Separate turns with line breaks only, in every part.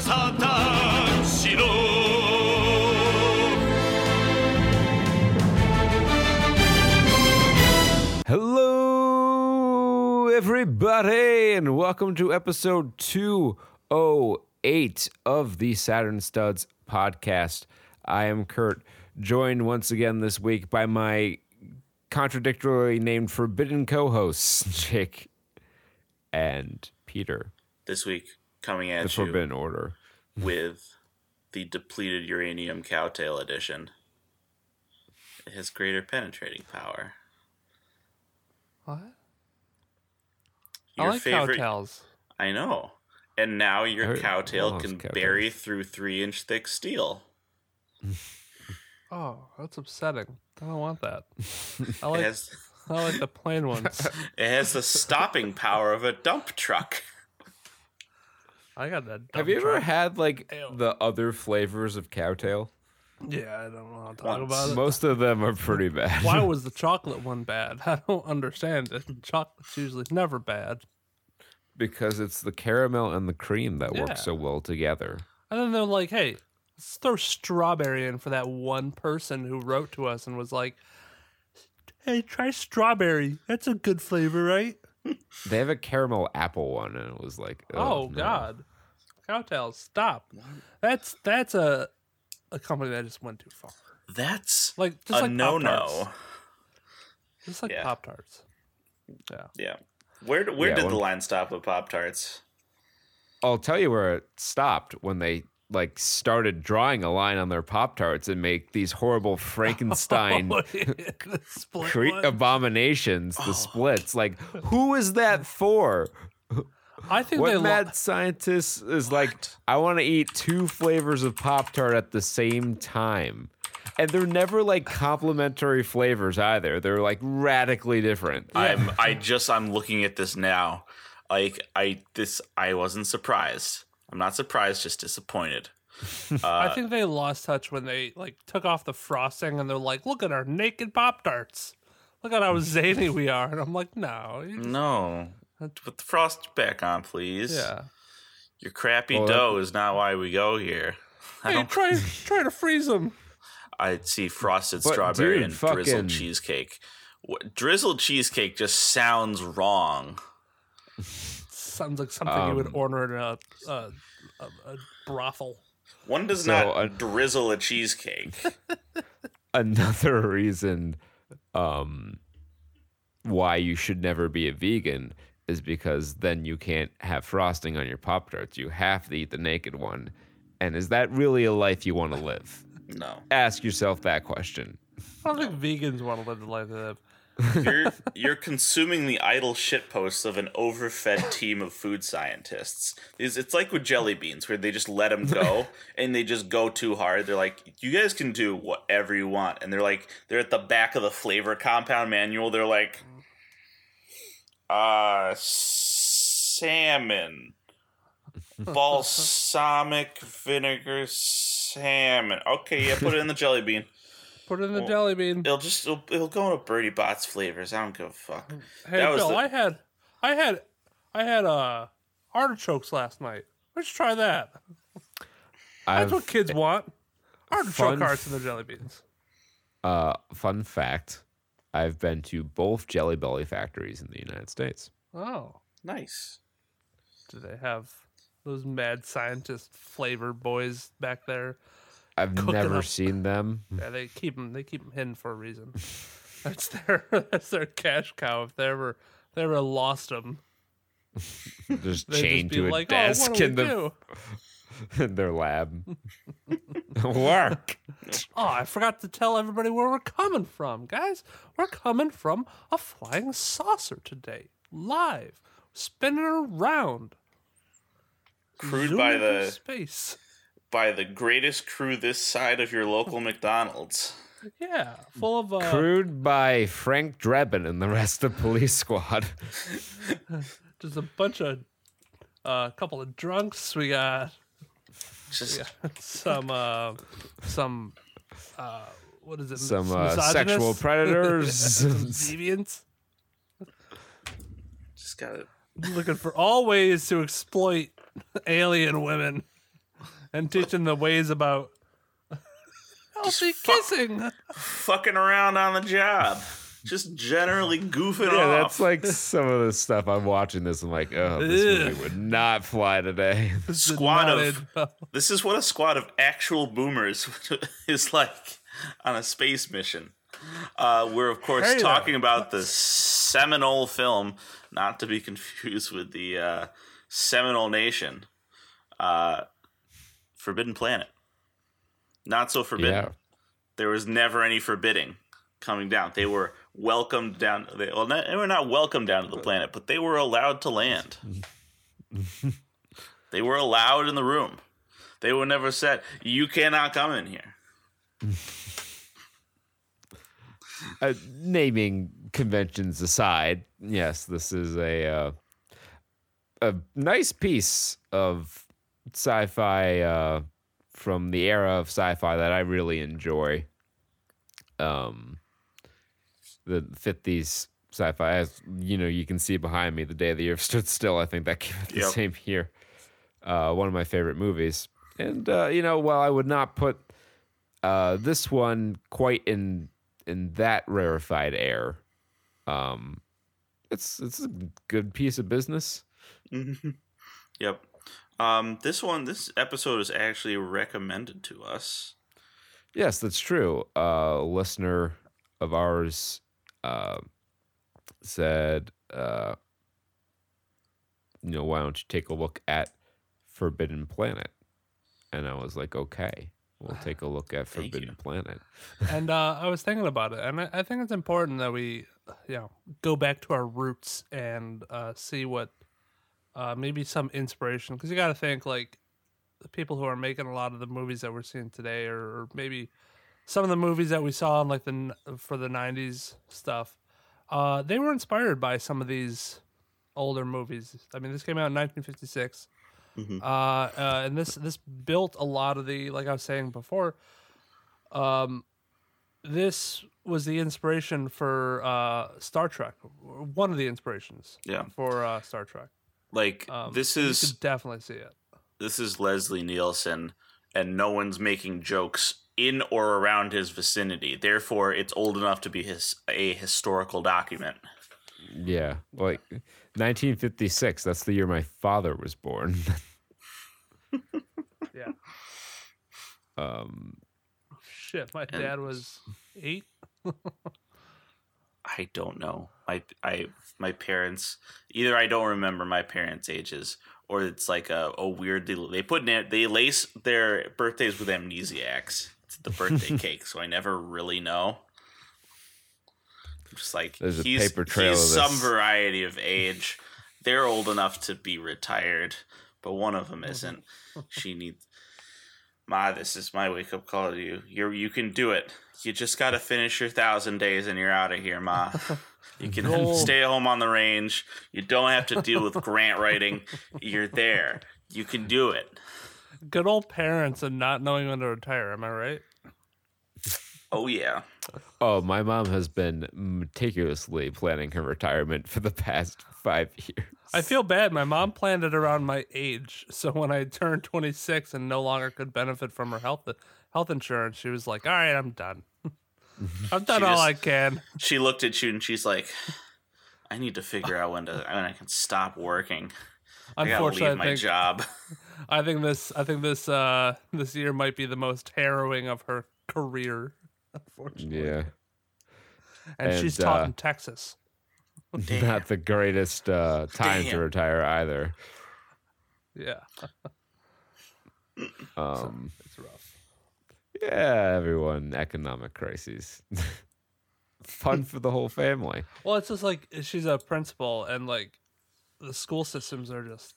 さたしろ
Hello, everybody, and welcome to episode 208 of the Saturn Studs podcast. I am Kurt, joined once again this week by my contradictorily named forbidden co hosts, Jake and Peter,
this week coming at
the
at you
Forbidden Order.
with the depleted uranium cowtail edition. It has greater penetrating power.
What?
Your
I like
favorite,
cowtails.
I know. And now your
Every-
cowtail can
cowtails.
bury through three inch thick steel.
Oh, that's upsetting. I don't want that. I like
has,
I like the plain ones.
it has the stopping power of a dump truck.
I got that.
Have you ever
truck.
had like
Ew.
the other flavors of cowtail?
Yeah, I don't want to talk
Once.
about it.
Most of them are pretty bad.
Why was the chocolate one bad? I don't understand it. Chocolate's usually never bad.
because it's the caramel and the cream that
Yeah.
work so well together.
And then they're like, hey, let's throw strawberry in for that one person who wrote to us and was like, hey, try strawberry. That's a good flavor, right?
They have a caramel apple one, and it was like,
Oh,
no.
God. Cowtails, stop. That's that's a a company that just went too far.
That's
Like just
a
like
no no.
Just like
Yeah.
Pop Tarts. Yeah.
Yeah. Where, where
Yeah,
did
when-
the line stop with Pop Tarts?
I'll tell you where it stopped when they like started drawing a line on their pop tarts and make these horrible Frankenstein
Oh, the
cre-
one.
abominations,
Oh.
the splits. Like, who is that for?
I think
What
they
mad
lo-
scientist is like, I want to eat two flavors of Pop Tart at the same time. And they're never like complementary flavors either. They're like radically different.
I'm I just I'm looking at this now. Like I this I wasn't surprised. I'm not surprised, just disappointed.
Uh, I think they lost touch when they like took off the frosting and they're like, "Look at our naked Pop Tarts. Look at how zany we are." And I'm like, "No, just-
No. Put the frost back on, please.
yeah.
Your crappy
Well,
dough is not why we go here. I
Hey,
don't
try try to freeze them."
I see frosted
But,
strawberry
dude,
and
fucking-
drizzled cheesecake. What, drizzled cheesecake just sounds wrong.
Sounds like something you would
Um,
order in a a, a, a brothel.
One does
So,
not
uh,
drizzle a cheesecake.
another reason um why you should never be a vegan is because then you can't have frosting on your pop tarts you have to eat the naked one and is that really a life you want to live
no.
ask yourself that question
I don't think vegans want to live the life they live.
You're you're consuming the idle shitposts of an overfed team of food scientists. It's, it's like with jelly beans, where they just let them go and they just go too hard. They're like, you guys can do whatever you want, and they're like, they're at the back of the flavor compound manual. They're like, uh, salmon, balsamic vinegar salmon. Okay, yeah, put it in the jelly bean.
Put it in the
Well,
jelly bean.
It'll just it'll, it'll go into Bertie Bott's flavors. I don't give a fuck.
Hey
that was
Bill,
the-
I had I had I had uh artichokes last night. Let's try that. That's
i've
what kids want. Artichoke
fun
hearts in the jelly beans.
uh fun fact i've been to both jelly belly factories in the united states
Oh.
Nice.
Do they have those mad scientist flavor boys back there?
i've never
up.
seen them
Yeah, they keep them. They keep them hidden for a reason. That's their that's their cash cow. If they ever they ever lost them,
just
they'd
chained
just be
to a
like,
desk
oh, what do
in
we
the
do?
In their lab work
Oh, I forgot to tell everybody where we're coming from, guys. We're coming from a flying saucer today, live, spinning around.
Crewed
zooming
by
through
the
space.
by the greatest crew this side of your local McDonald's.
Yeah, full of uh,
crewed by Frank Drebin and the rest of the Police Squad.
just a bunch of a uh, couple of drunks. We got
Just
some uh, some uh, what is it?
Some uh, sexual predators.
some deviants
just got it.
looking for all ways to exploit alien women and teaching the ways about healthy
fuck-
kissing.
Fucking around on the job. Just generally goofing
Yeah,
off.
that's like some of the stuff I'm watching this. I'm like, oh, this
Ugh.
movie would not fly today.
squad of
in-
this is what a squad of actual boomers is like on a space mission. Uh, we're of course
Hey there.
talking about the seminal film, not to be confused with the uh, Seminole Nation, uh, Forbidden Planet. Not so forbidden.
yeah.
There was never any forbidding coming down. They were welcomed down. They, well, not, they were not welcomed down to the planet, but they were allowed to land. they were allowed in the room. They were never said, "You cannot come in here."
uh, naming conventions aside, yes, this is a uh, a nice piece of sci-fi uh, from the era of sci-fi that I really enjoy. Um, the fifties sci-fi, as you know, you can see behind me, "The Day the Earth Stood Still." I think that came out the
Yep.
same year. Uh, one of my favorite movies, and uh, you know, while I would not put uh, this one quite in in that rarefied air. Um, it's it's a good piece of business.
Yep. Um, this one, this episode is actually recommended to us.
Yes, that's true. Uh, a listener of ours uh, said, uh, you know, why don't you take a look at Forbidden Planet? And I was like, okay, we'll take a look at Forbidden. Planet.
and uh, I was thinking about it, and I, I think it's important that we, you know, go back to our roots and uh, see what uh, maybe some inspiration. Because you got to think like the people who are making a lot of the movies that we're seeing today, or, or maybe some of the movies that we saw in like the for the '90s stuff. Uh, they were inspired by some of these older movies. I mean, this came out in 1956
Mhm.
uh, uh, and this this built a lot of the like I was saying before. Um, this was the inspiration for uh, Star Trek. One of the inspirations
Yeah.
for uh, Star Trek.
Like
Um,
this
you
is
could definitely see it.
this is Leslie Nielsen, and no one's making jokes in or around his vicinity. Therefore, it's old enough to be his a historical document.
Yeah, like 1956. That's the year my father was born.
Yeah.
um,
Shit, my dad was eight.
I don't know. My I my parents either I don't remember my parents' ages or it's like a, a weird deal. They put in, they lace their birthdays with amnesiacs. It's the birthday cake, so I never really know. Just like
There's a
he's,
paper trail
he's
of
some variety of age. They're old enough to be retired, but one of them isn't. she needs. Ma, this is my wake up call to you. You you can do it. You just got to finish your thousand days and you're out of here, Ma. You can
Goal.
stay home on the range. You don't have to deal with grant writing. You're there. You can do it.
Good old parents and not knowing when to retire. Am I right?
Oh yeah.
oh, my mom has been meticulously planning her retirement for the past five years.
I feel bad. My mom planned it around my age, so when I turned 26 and no longer could benefit from her health health insurance, she was like, "All right, I'm done. I've done
She
all
just-
I can."
She looked at you and she's like, "I need to figure out when to when I can stop working. I gotta
Unfortunately,
leave
I
my
think
job."
I think this I think this uh this year might be the most harrowing of her career. Unfortunately,
Yeah,
and, she's
And,
taught
uh,
in Texas.
not the greatest uh, time to retire either.
Yeah,
Um,
it's rough.
yeah, everyone economic crises. Fun for the whole family.
Well, it's just like she's a principal, and like the school systems are just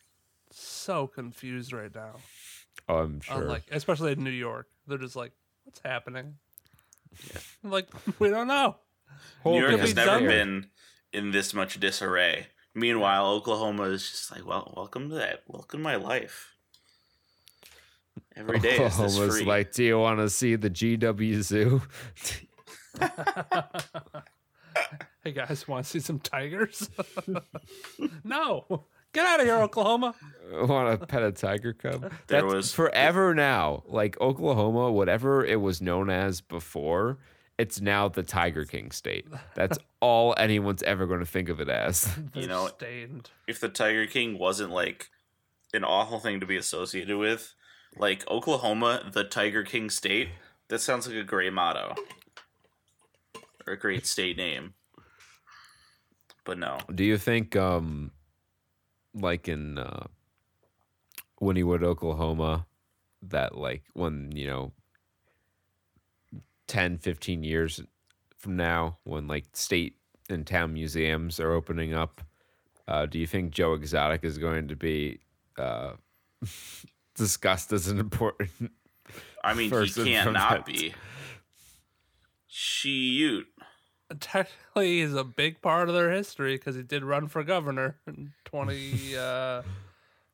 so confused right now.
Oh, I'm
on,
sure.
like especially in New York. They're just like, what's happening? Like we don't know.
New York has never
done.
been in this much disarray. Meanwhile, Oklahoma is just like, well, welcome to that. Welcome to my life. Every day is this free.
like, do you want to see the GW Zoo?
Hey guys, want to see some tigers? no, get out of here, Oklahoma.
want to pet a tiger cub?
There
That's
was-
forever now. Like Oklahoma, whatever it was known as before, it's now the Tiger King state. That's all anyone's ever going to think of it as.
You know,
stained.
if the Tiger King wasn't like an awful thing to be associated with, like Oklahoma, the Tiger King state, that sounds like a great motto or a great state name. But no,
Do you think, um, like in uh, Wynnewood, Oklahoma, that like when, you know, 10, 15 years from now, when like state and town museums are opening up, uh, do you think Joe Exotic is going to be uh, discussed as an important?
I mean
Person
he can't not
that-
be. Shoot.
Technically, he's a big part of their history because he did run for governor in 20, uh,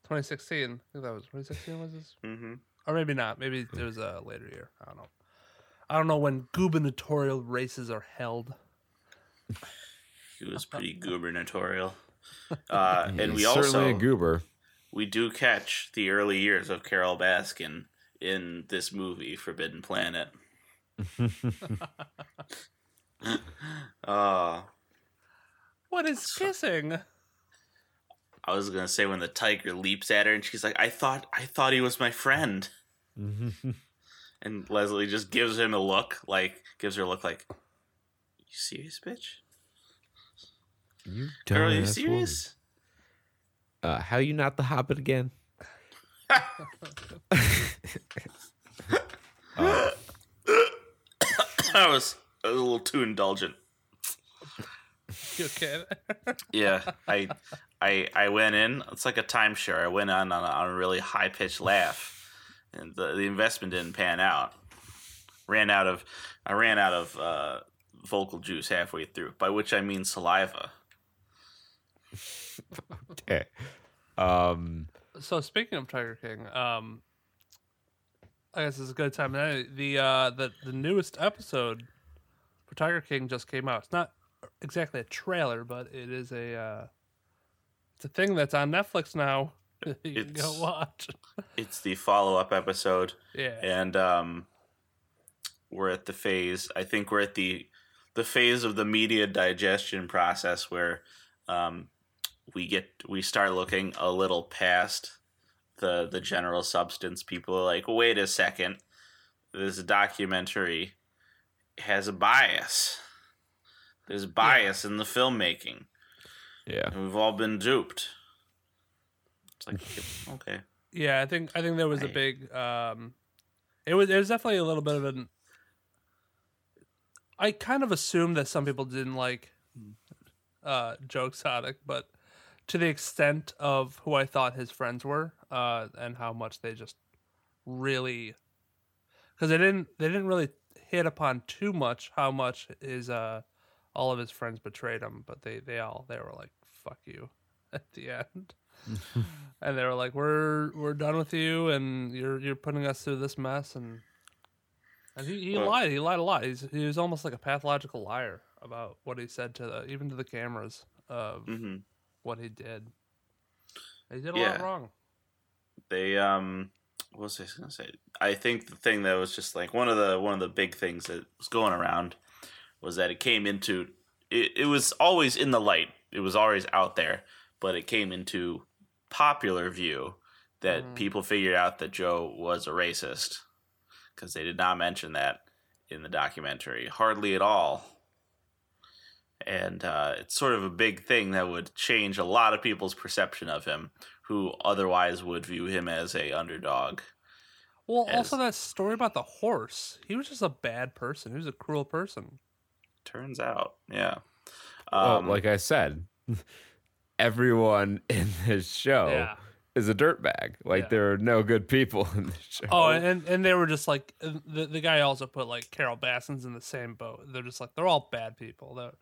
2016. I think that was 2016 was this?
hmm
Or maybe not. Maybe it was a later year. I don't know. I don't know when gubernatorial races are held.
He was pretty gubernatorial. Uh, and we
He's
also
certainly a goober.
we do catch the early years of Carole Baskin in this movie, Forbidden Planet. uh,
What is kissing?
I was gonna say when the tiger leaps at her and she's like, "I thought, I thought he was my friend," and Leslie just gives him a look, like gives her a look, like, "You serious, bitch?
you
Girl, are you serious?"
Uh, how you not the Hobbit again? Uh,
I was, I was a little too indulgent.
You okay?
Yeah, I, I, I went in. It's like a timeshare. I went on on a, on a really high pitched laugh, and the the investment didn't pan out. Ran out of, I ran out of uh, vocal juice halfway through. By which I mean saliva.
okay. Um,
so speaking of Tiger King, um, I guess it's a good time. The uh, the the newest episode for Tiger King just came out. It's not exactly a trailer, but it is a uh, it's a thing that's on Netflix now. you can go
It's-
watch.
It's the follow up episode,
Yeah,
and um, we're at the phase. I think we're at the the phase of the media digestion process where um, we get we start looking a little past the the general substance. People are like, wait a second, this documentary has a bias. There's bias in the filmmaking,
yeah.
and we've all been duped. It's like, okay,
yeah. I think I think there was a big. Um, it was it was definitely a little bit of an. I kind of assumed that some people didn't like uh, Joe Exotic, but to the extent of who I thought his friends were, uh, and how much they just really, because they didn't they didn't really hit upon too much how much his uh all of his friends betrayed him, but they they all they were like fuck you at the end. and they were like, "We're we're done with you, and you're you're putting us through this mess." And and he, he
Well-
lied. He lied a lot. He's he was almost like a pathological liar about what he said to the, even to the cameras of
hmm
what he did. He did a lot wrong.
they um what was I gonna say? I think the thing that was just like one of the one of the big things that was going around was that it came into it, it was always in the light. It was always out there, but it came into popular view that
Mhm.
people figured out that Joe was a racist because they did not mention that in the documentary hardly at all. And uh, it's sort of a big thing that would change a lot of people's perception of him who otherwise would view him as a underdog.
Well,
As-
also that story about the horse. He was just a bad person. He was a cruel person.
Turns out, yeah.
Well,
Um,
like I said, everyone in this show
Yeah.
is a dirtbag. Like
Yeah.
there are no good people in this show.
Oh, and and they were just like uh, the the guy also put like Carole Baskins in the same boat. They're just like they're all bad people. They're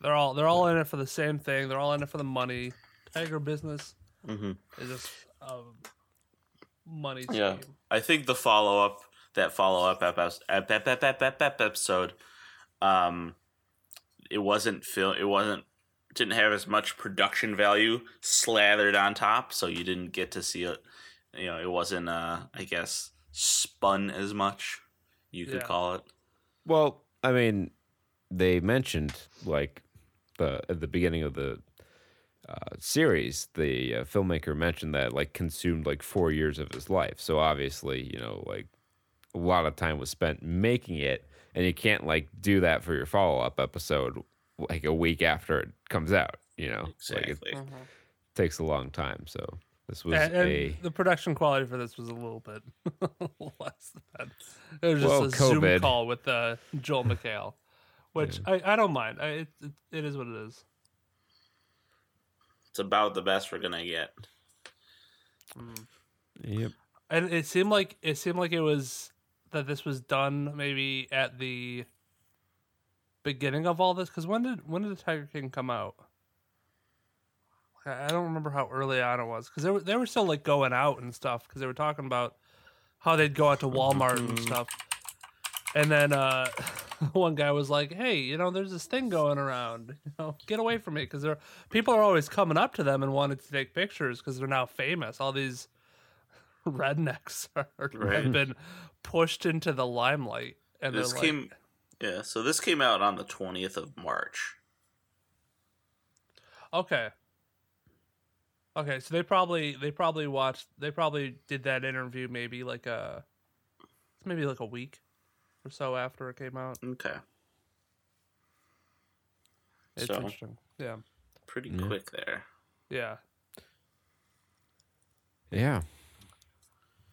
they're all they're all in it for the same thing. They're all in it for the money. Tiger business
mhm.
is just a money scheme.
Yeah. I think the follow up, that follow up episode, um, it wasn't film. It wasn't didn't have as much production value slathered on top, so you didn't get to see it. You know, it wasn't, uh, I guess, spun as much. You could
Yeah.
call it.
Well, I mean, they mentioned like the at the beginning of the uh, series, the uh, filmmaker mentioned that like consumed like four years of his life. So obviously, you know, like a lot of time was spent making it, and you can't like do that for your follow up episode like a week after it comes out. You know, like it
Exactly.
takes a long time. So this was
And, and
a
the production quality for this was a little bit less than that. it was just
Well,
a Zoom call with uh, Joel McHale, which I, I don't mind. I, it, it, it is what it is.
It's about the best we're gonna get.
yep.
And it seemed like it seemed like it was that this was done maybe at the beginning of all this. Because when did when did the Tiger King come out? I don't remember how early on it was because they were they were still like going out and stuff because they were talking about how they'd go out to Walmart and stuff. And then uh, one guy was like, "Hey, you know, there's this thing going around. You know, get away from it because there people are always coming up to them and wanting to take pictures because they're now famous. All these rednecks are,
Right.
have been pushed into the limelight, and
This
they're
came,
like,
yeah. So this came out on the twentieth of March.
okay, okay. So they probably they probably watched they probably did that interview maybe like a maybe like a week or so after it came out.
Okay,
It's
So-
interesting. Yeah,
pretty
Yeah.
quick there.
yeah.
Yeah.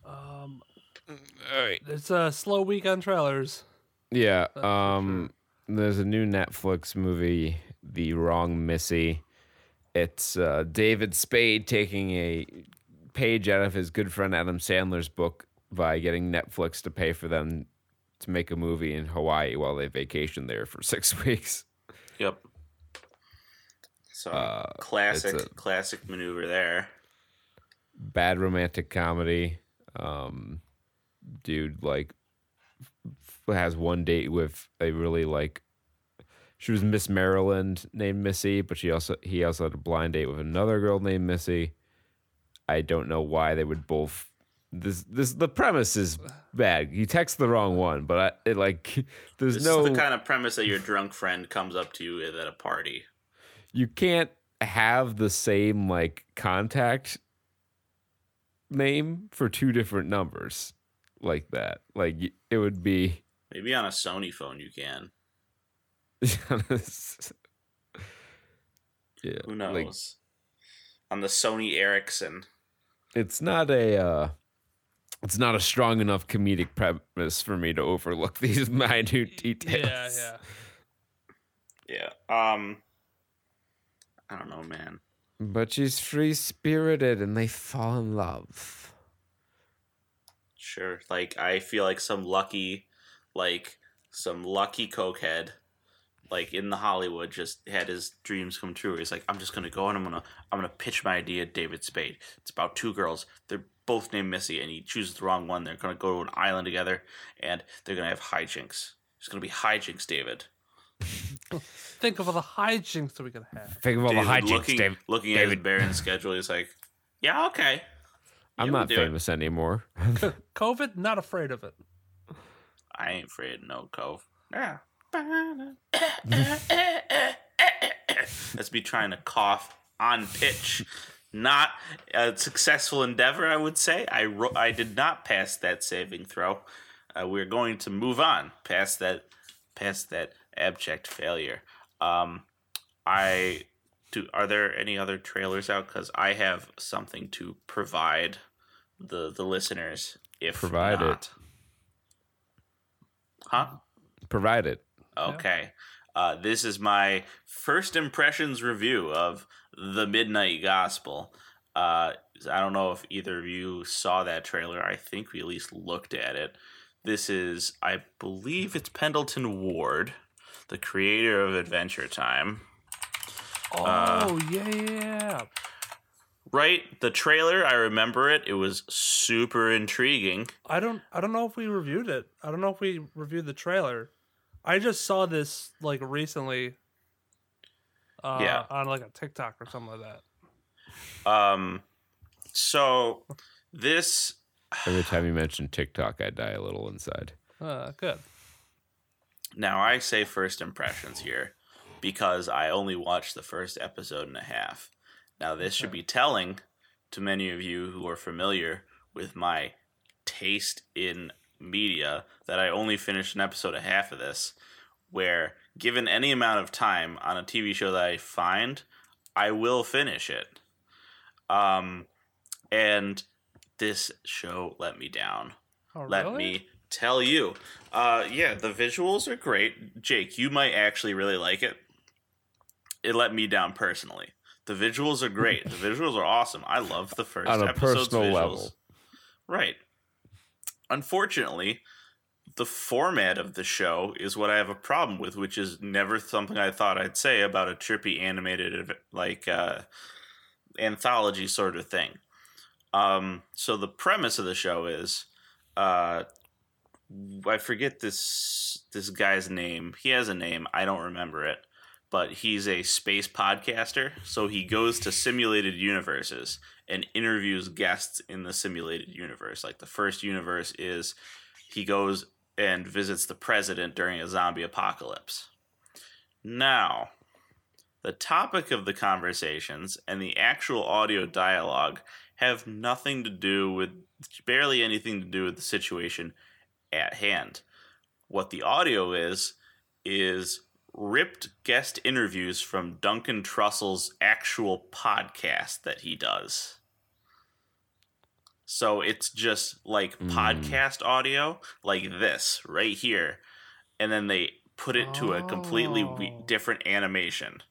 Um,
All right.
it's a slow week on trailers.
Yeah.
for
Um there's a new Netflix movie, The Wrong Missy. It's uh, David Spade taking a page out of his good friend Adam Sandler's book by getting Netflix to pay for them to make a movie in Hawaii while they vacation there for 6 weeks.
Yep. So
Uh,
classic, classic maneuver there.
Bad romantic comedy. Um dude like f- has one date with a really like she was Miss Maryland named Missy, but she also he also had a blind date with another girl named Missy. I don't know why they would both. This this the premise is bad. You text the wrong one, but I, it like there's
This
no
is the kind of premise that your drunk friend comes up to you at a party.
you can't have the same like contact name for two different numbers like that. Like it would be
Maybe on a Sony phone you can.
yeah,
Who
like,
knows? on the Sony Ericsson.
it's not a uh it's not a strong enough comedic premise for me to overlook these minute details.
Yeah, yeah.
Yeah. Um. I don't know, man.
But she's free spirited and they fall in love.
Sure. Like I feel like some lucky, like some lucky cokehead, like in the Hollywood, just had his dreams come true. He's like, I'm just gonna go and I'm gonna I'm gonna pitch my idea, David Spade. It's about two girls. They're both named Missy, and he chooses the wrong one. They're gonna go to an island together, and they're gonna have hijinks. It's gonna be hijinks, David.
Think of all the hijinks that we could have.
Think of all the hijinks,
looking,
David.
looking at his
David.
barren schedule, he's like, Yeah, okay.
I'm
Yeah,
not
we'll do it.
famous anymore.
COVID, not afraid of it.
I ain't afraid of no cove. Yeah. That's me trying to cough on pitch. Not a successful endeavor, I would say. I ro- I did not pass that saving throw. Uh, we're going to move on past that past that abject failure. Um, I do. Are there any other trailers out? Because I have something to provide the the listeners. If
Provide it.
Huh?
Provide it.
Okay. Uh, this is my first impressions review of The Midnight Gospel. Uh, I don't know if either of you saw that trailer. I think we at least looked at it. This is, I believe it's Pendleton Ward, the creator of Adventure Time.
Oh
Uh,
yeah, yeah.
Right? The trailer, I remember it. It was super intriguing.
I don't I don't know if we reviewed it. I don't know if we reviewed the trailer. I just saw this like recently. uh,
Yeah.
on like a TikTok or something like that.
Um, so this
Every time you mention TikTok, I die a little inside.
Uh, good.
Now I say first impressions here because I only watched the first episode and a half. Now this should be telling to many of you who are familiar with my taste in media that I only finished an episode and a half of this, where given any amount of time on a TV show that I find, I will finish it. Um, and this show let me down.
Oh,
Let
really?
me tell you. Uh, yeah, the visuals are great. Jake, you might actually really like it. It let me down personally. The visuals are great. the visuals are awesome. I love the first
On a
episode's
personal
visuals.
level.
Right. Unfortunately, the format of the show is what I have a problem with, which is never something I thought I'd say about a trippy animated like uh, anthology sort of thing. Um, so the premise of the show is, uh, I forget this this guy's name. He has a name. I don't remember it, but he's a space podcaster. So he goes to simulated universes and interviews guests in the simulated universe. Like the first universe is he goes and visits the president during a zombie apocalypse. Now, the topic of the conversations and the actual audio dialogue have nothing to do with barely anything to do with the situation at hand. What the audio is is ripped guest interviews from Duncan Trussell's actual podcast that he does. So it's just like
Mm.
podcast audio, like this right here, and then they put it to a completely we-
Oh.
different animation.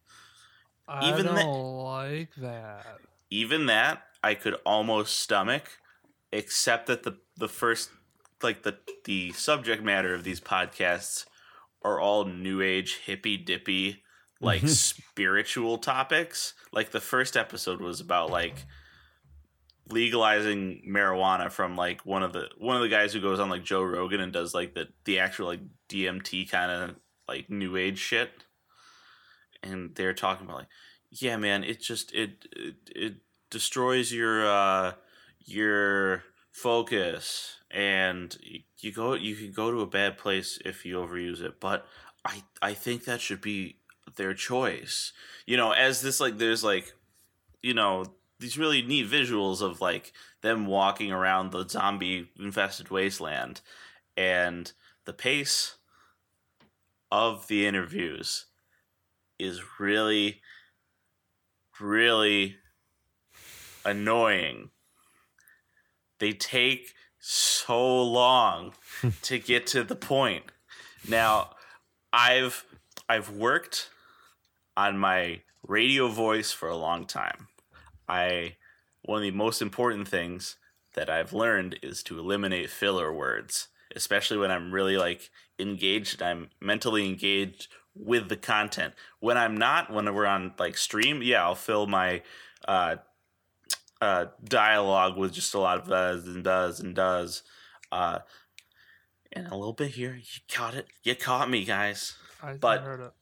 I
even
don't
the-
like that.
Even that I could almost stomach, except that the the first like the the subject matter of these podcasts are all new age hippy dippy like spiritual topics. Like the first episode was about like legalizing marijuana from like one of the one of the guys who goes on like Joe Rogan and does like the the actual like DMT kind of like new age shit. And they're talking about like, yeah, man, it just it it, it destroys your uh your focus and you go you can go to a bad place if you overuse it but i i think that should be their choice. You know as this like there's like you know these really neat visuals of like them walking around the zombie infested wasteland and the pace of the interviews is really really annoying they take so long to get to the point. Now, I've I've worked on my radio voice for a long time. I one of the most important things that I've learned is to eliminate filler words, especially when I'm really like engaged, I'm mentally engaged with the content. When I'm not, when we're on like stream, yeah, I'll fill my uh uh, dialogue with just a lot of does and does and does. Uh, and a little bit here. You caught it. You caught me, guys.
I,
But-
heard it.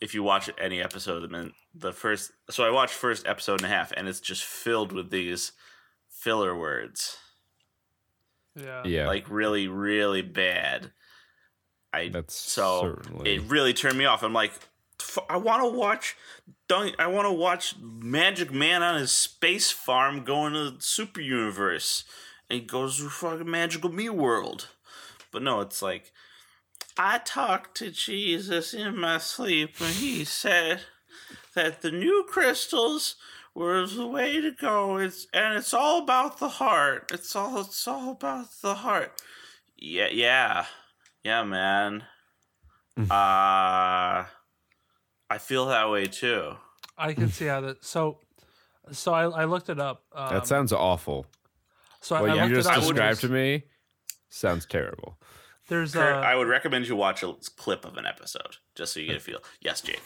If you watch any episode, of mean, the first. So I watched first episode and a half, and it's just filled with these filler words,
Yeah.
Yeah,
like really, really bad. I
that's
so
certainly.
it really turned me off. I'm like, "F- I want to watch. Don't I want to watch Magic Man on his space farm going to the super universe and he goes to fucking Magical Me World? But no, it's like I talked to Jesus in my sleep and he said that the new crystals were the way to go. It's and it's all about the heart. It's all it's all about the heart. Yeah, yeah, yeah, man. Uh I feel that way too.
I can see how that. So, so I, I looked it up. Um,
that sounds awful.
so
What
I
you
looked
just
it
described to me sounds terrible.
There's
Kurt,
uh,
I would recommend you watch a clip of an episode just so you get a feel. Yes, Jake.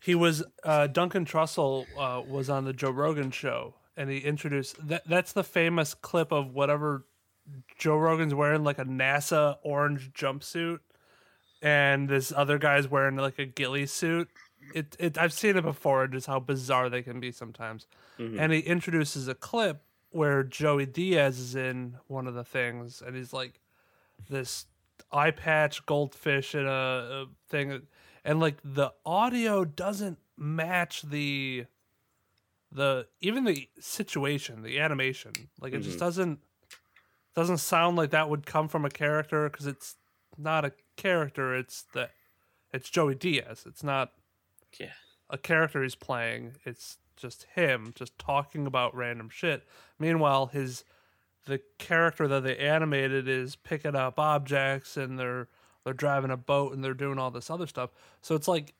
he was uh, Duncan Trussell uh, was on the Joe Rogan show, and he introduced that. That's the famous clip of whatever Joe Rogan's wearing, like a NASA orange jumpsuit, and this other guy's wearing like a ghillie suit, it, it I've seen it before, just how bizarre they can be sometimes. Mm-hmm. And he introduces a clip where Joey Diaz is in one of the things, and he's like this eye patch goldfish in a, a thing, and like the audio doesn't match the the even the situation, the animation. Like it just mm-hmm. doesn't doesn't sound like that would come from a character because it's not a character. It's the it's Joey Diaz. It's not
Yeah.
a character he's playing. It's just him just talking about random shit. Meanwhile, his the character that they animated is picking up objects and they're they're driving a boat and they're doing all this other stuff. So it's like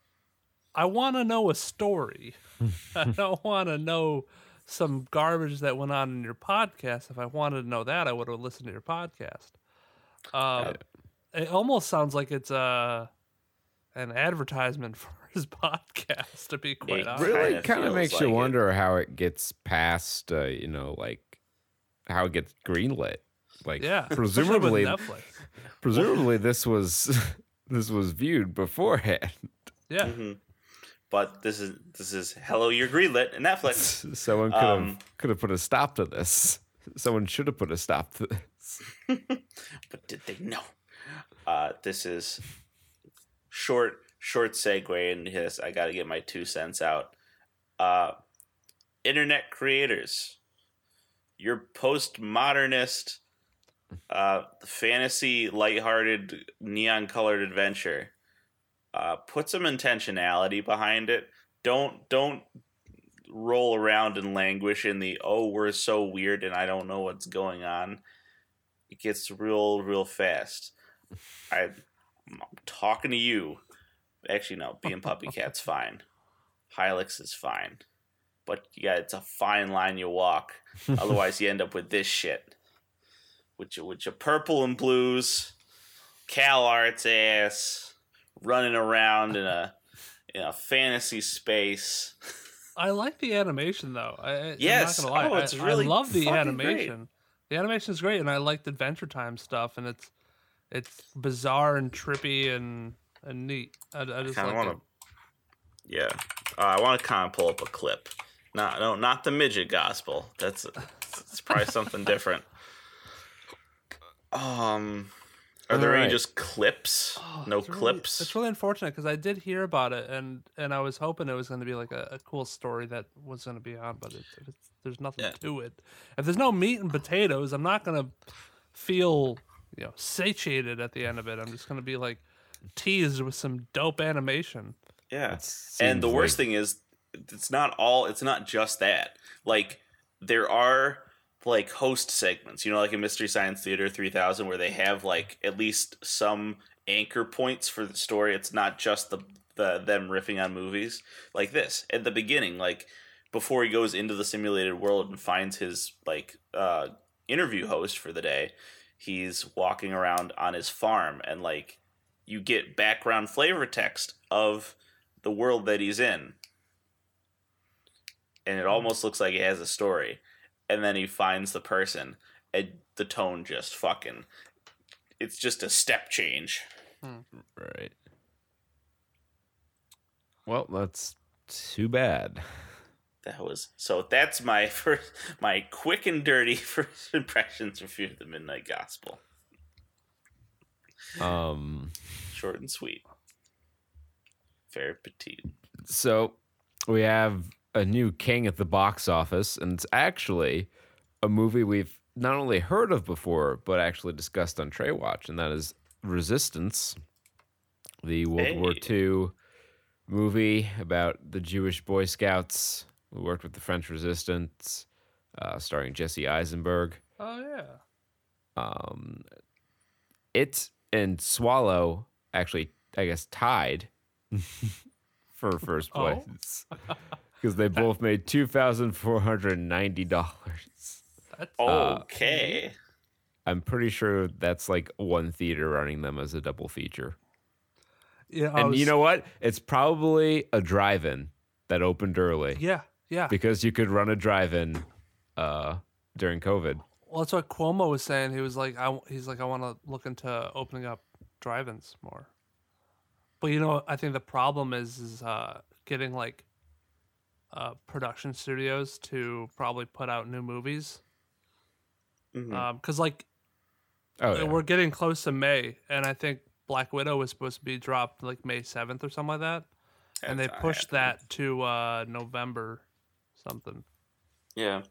I want to know a story. I don't want to know some garbage that went on in your podcast. If I wanted to know that, I would have listened to your podcast. Um, it almost sounds like it's a an advertisement for his podcast. To be quite
It
honest,
really
Kinda
kind of
feels
makes
like
you
it.
wonder how it gets past, uh, you know, like how it gets greenlit. Like,
yeah.
presumably, presumably this was this was viewed beforehand.
Yeah,
Mm-hmm. But this is this is Hello You're Greenlit and Netflix.
Someone could have
Um,
could have put a stop to this. Someone should have put a stop to this.
but did they know? Uh, this is short short segue into this. I got to get my two cents out. Uh, internet creators, your postmodernist, uh, fantasy, lighthearted, neon colored adventure. Uh, put some intentionality behind it. Don't don't roll around and languish in the oh we're so weird and I don't know what's going on it gets real real fast. I, I'm talking to you. Actually, no. Bee and PuppyCat's fine. Hylix is fine, but yeah, it's a fine line you walk. Otherwise, you end up with this shit, which which are purple and blues, CalArts ass, running around in a in a fantasy space.
I like the animation though. I, I-
Yes.
I'm not gonna lie.
Oh, it's
I- I,
really
love the
fucking great.
animation. The animation is great, and I liked Adventure Time stuff, and it's it's bizarre and trippy and and neat. I, I just
Kinda
like
wanna-
it.
Yeah, uh, I want to kind of pull up a clip. Not no, not the midget gospel. That's it's probably something different. Um, are there any just clips?
Oh,
no
it's really-
clips.
it's really unfortunate because I did hear about it, and and I was hoping it was going to be like a, a cool story that was going to be on, but it, it's, there's nothing
Yeah.
to it. If there's no meat and potatoes, I'm not going to feel you know satiated at the end of it. I'm just going to be like teased with some dope animation.
yeah, and the
seems
worst
like-
thing is, it's not all. It's not just that. Like there are like host segments, you know, like in Mystery Science Theater 3000, where they have like at least some anchor points for the story. It's not just the the them riffing on movies like this at the beginning, like before he goes into the simulated world and finds his like uh, interview host for the day. He's walking around on his farm, and like you get background flavor text of the world that he's in, and it hmm. almost looks like it has a story. And then he finds the person, and the tone just fucking. It's just a step change. Hmm.
Right. Well, that's too bad.
That was so. That's my first, my quick and dirty first impressions of Fear of the Midnight Gospel.
Um.
Short and sweet. Very petite.
So we have a new king at the box office, and it's actually a movie we've not only heard of before, but actually discussed on Trey Watch, and that is Resistance, the World War
Hey.
II movie about the Jewish Boy Scouts who worked with the French Resistance, uh, starring Jesse Eisenberg.
Oh yeah.
Um, it and Swallow actually, I guess, tied for first
Oh.
place because they both made two thousand four hundred ninety dollars.
That's
Okay.
I'm pretty sure that's like one theater running them as a double feature.
yeah. I
and you know what? It's probably a drive-in that opened early
Yeah, yeah.
because you could run a drive-in uh, during COVID.
Well, that's what Cuomo was saying. He was like, I, he's like, I want to look into opening up drive-ins more. But you know, I think the problem is, is uh, getting like uh, production studios to probably put out new movies. Because like
Oh, yeah.
we're getting close to May, and I think Black Widow was supposed to be dropped like May seventh or something like that, and they
That's
pushed that to uh, November something.
Yeah.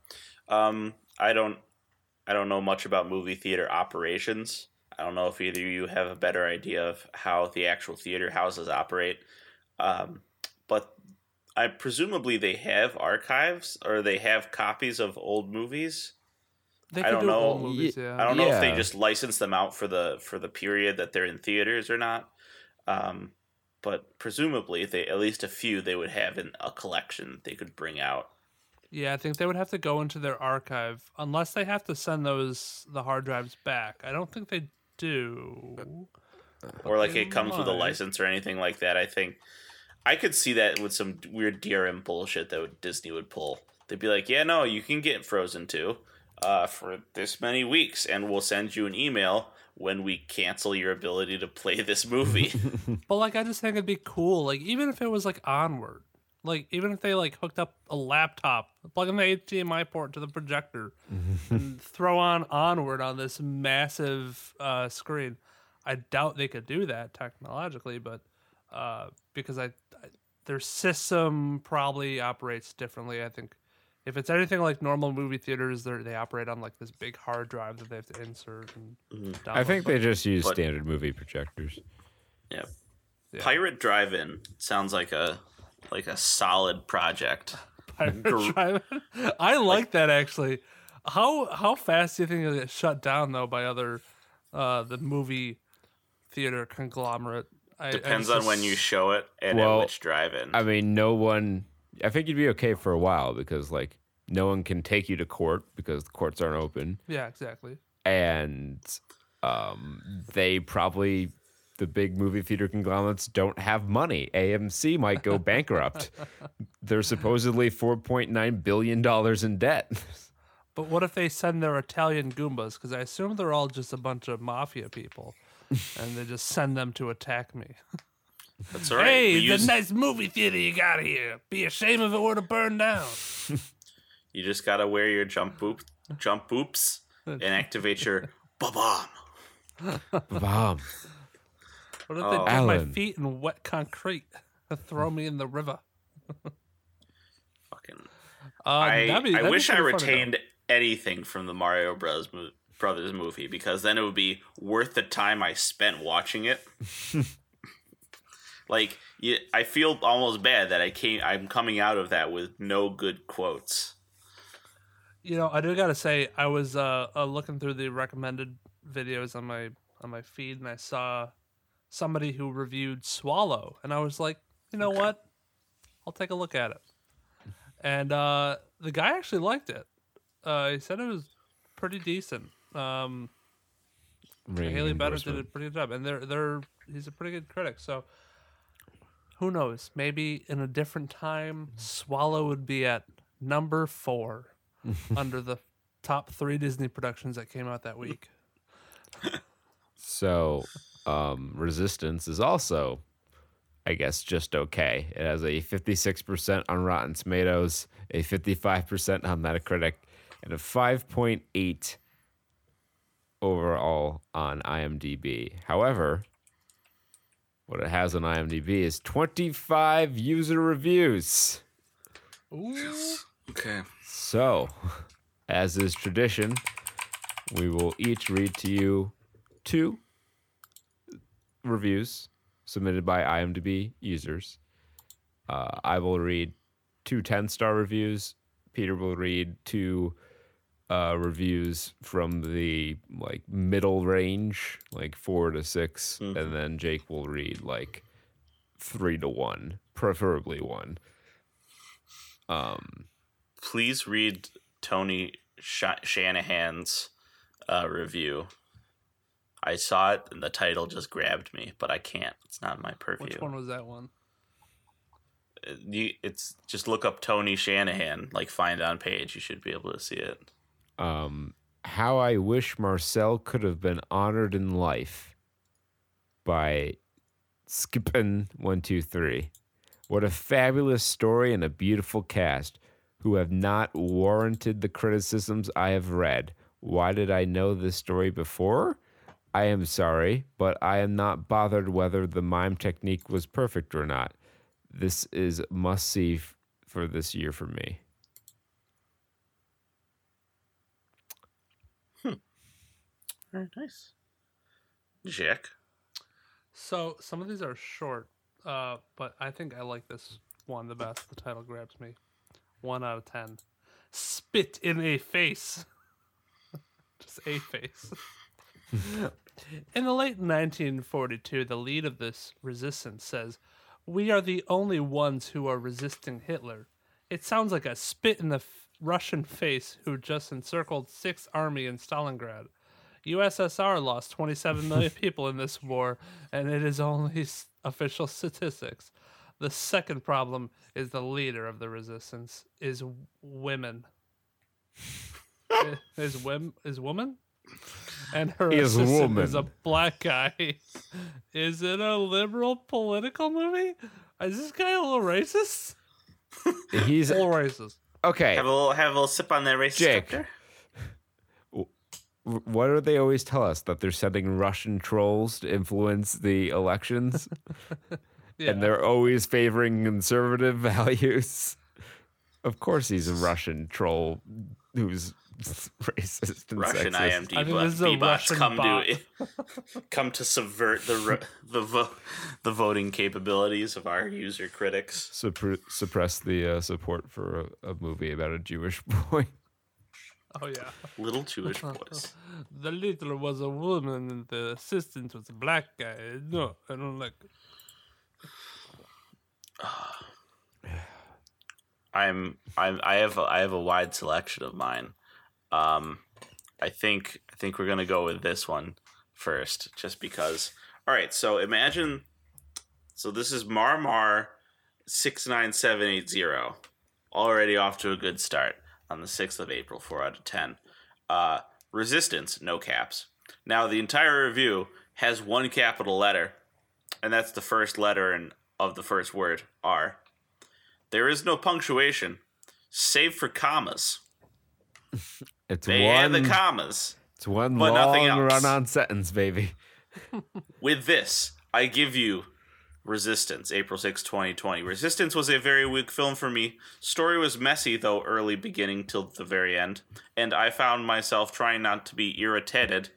Um, I don't I don't know much about movie theater operations. I don't know if either of you have a better idea of how the actual theater houses operate. Um, but I presumably they have archives or they have copies of old movies.
They
I
could
don't
do
know.
old movies, yeah.
I don't know if they just license them out for the for the period that they're in theaters or not. Um, but presumably, they at least a few they would have in a collection they could bring out.
Yeah, I think they would have to go into their archive unless they have to send those the hard drives back. I don't think they do.
or like it comes with a license or anything like that. I think I could see that with some weird DRM bullshit that Disney would pull. They'd be like, "Yeah, no, you can get Frozen two uh, for this many weeks, and we'll send you an email when we cancel your ability to play this movie."
But like, I just think it'd be cool. Like, even if it was like onward, like even if they like hooked up a laptop, plug in the HDMI port to the projector, and throw on onward on this massive uh, screen. I doubt they could do that technologically, but uh, because I, I their system probably operates differently. I think if it's anything like normal movie theaters, they they operate on like this big hard drive that they have to insert. And
I
download.
think they just use
But-
standard movie projectors.
yeah.
Yeah.
Pirate Drive-In sounds like a like a solid project.
Pirate I like that actually. How how fast do you think it'll get shut down though by other uh the movie theater conglomerate? I, I
Depends
just-
on when you show it and
Well,
at which drive-in.
I mean, no one. I think you'd be okay for a while because, like, no one can take you to court because the courts aren't open,
Yeah, exactly.
and um, they probably the big movie theater conglomerates don't have money. AMC might go bankrupt. They're supposedly four point nine billion dollars in debt.
But what if they send their Italian Goombas? Because I assume they're all just a bunch of mafia people, and they just send them to attack me.
That's all right.
hey,
We
the
use-
nice movie theater you got here. Be a shame if it were to burn down.
You just gotta wear your jump boop, jump boops, and activate your ba-bomb.
Bomb.
What if
Oh.
they dip my feet in wet concrete and throw me in the river?
Fucking.
Uh,
I,
that'd be- that'd be
wish I
pretty funny, though.
retained anything from the Mario Bros. Mo- Brothers movie because then it would be worth the time I spent watching it. like, you, I feel almost bad that I came. I'm coming out of that with no good quotes.
You know, I do gotta say, I was uh, uh looking through the recommended videos on my on my feed, and I saw somebody who reviewed Swallow, and I was like, you know what, I'll take a look at it. And uh, the guy actually liked it. Uh, he said it was pretty decent. Um, Haley Bennett did a pretty good job, and they're they're he's a pretty good critic. So who knows? Maybe in a different time, Swallow would be at number four under the top three Disney productions that came out that week.
So, um, Resistance is also, I guess, just okay. It has a 56% on Rotten Tomatoes, a 55% on Metacritic, and a 5.8 overall on IMDb. However, what it has on IMDb is 25 user reviews.
Ooh.
Okay.
So, as is tradition, we will each read to you two reviews submitted by IMDb users. Uh, I will read two 10 star reviews. Peter will read two uh, reviews from the like middle range, like four to 6 and then Jake will read like three to one, preferably one. Um,
Please read Tony Sh- Shanahan's uh, review. I saw it and the title just grabbed me, but I can't. It's not my purview.
Which one was that one?
Uh, you, it's just look up Tony Shanahan, like find on page. You should be able to see it.
um, how I wish Marcel could have been honored in life by Skippin one two three. What a fabulous story and a beautiful cast who have not warranted the criticisms I have read. Why did I know this story before? I am sorry, but I am not bothered whether the mime technique was perfect or not. This is must see f- for this year for me. Hmm.
Very nice. Jack.
So some of these are short, uh, but I think I like this one the best. The title grabs me. One out of ten. Spit in a face. Just a face. in the late 1942, the lead of this resistance says, "We are the only ones who are resisting Hitler." It sounds like a spit in the f- Russian face who just encircled Sixth Army in Stalingrad. USSR lost 27 million people in this war, and it is only s- official statistics. The second problem is the leader of the resistance is w- women. I- eh, is wim is woman, and her
Is
assistant is a black guy. is it a liberal political movie? Is this guy a little racist?
He's
A little racist.
okay.
Have a little have a little sip on that racist
Jake.
cup there.
What do they always tell us that they're sending Russian trolls to influence the elections?
Yeah.
and they're always favoring conservative values. Of course, he's a Russian troll who's racist and
Russian
sexist.
IMD
I think
bot-
this is a
B-bots
Russian
come
bot.
to come to subvert the the vo- the voting capabilities of our user critics.
Suppre- suppress the uh, support for a, a movie about a Jewish boy.
Oh yeah.
Little Jewish boys.
The leader was a woman and the assistant was a black guy. No, I don't like.
I'm I'm I have a, I have a wide selection of mine. Um, I think I think we're gonna go with this one first, just because. All right, so imagine. So this is Marmar six nine seven eight zero, already off to a good start on the sixth of April, four out of ten. Uh, Resistance, no caps. Now the entire review has one capital letter, and that's the first letter in, of the first word R. There is no punctuation, save for commas.
It's
They
one.
the commas.
it's one
but
long run-on sentence, baby.
With this, I give you Resistance, April 6, 2020. Resistance was a very weak film for me. Story was messy, though, early beginning till the very end, and I found myself trying not to be irritated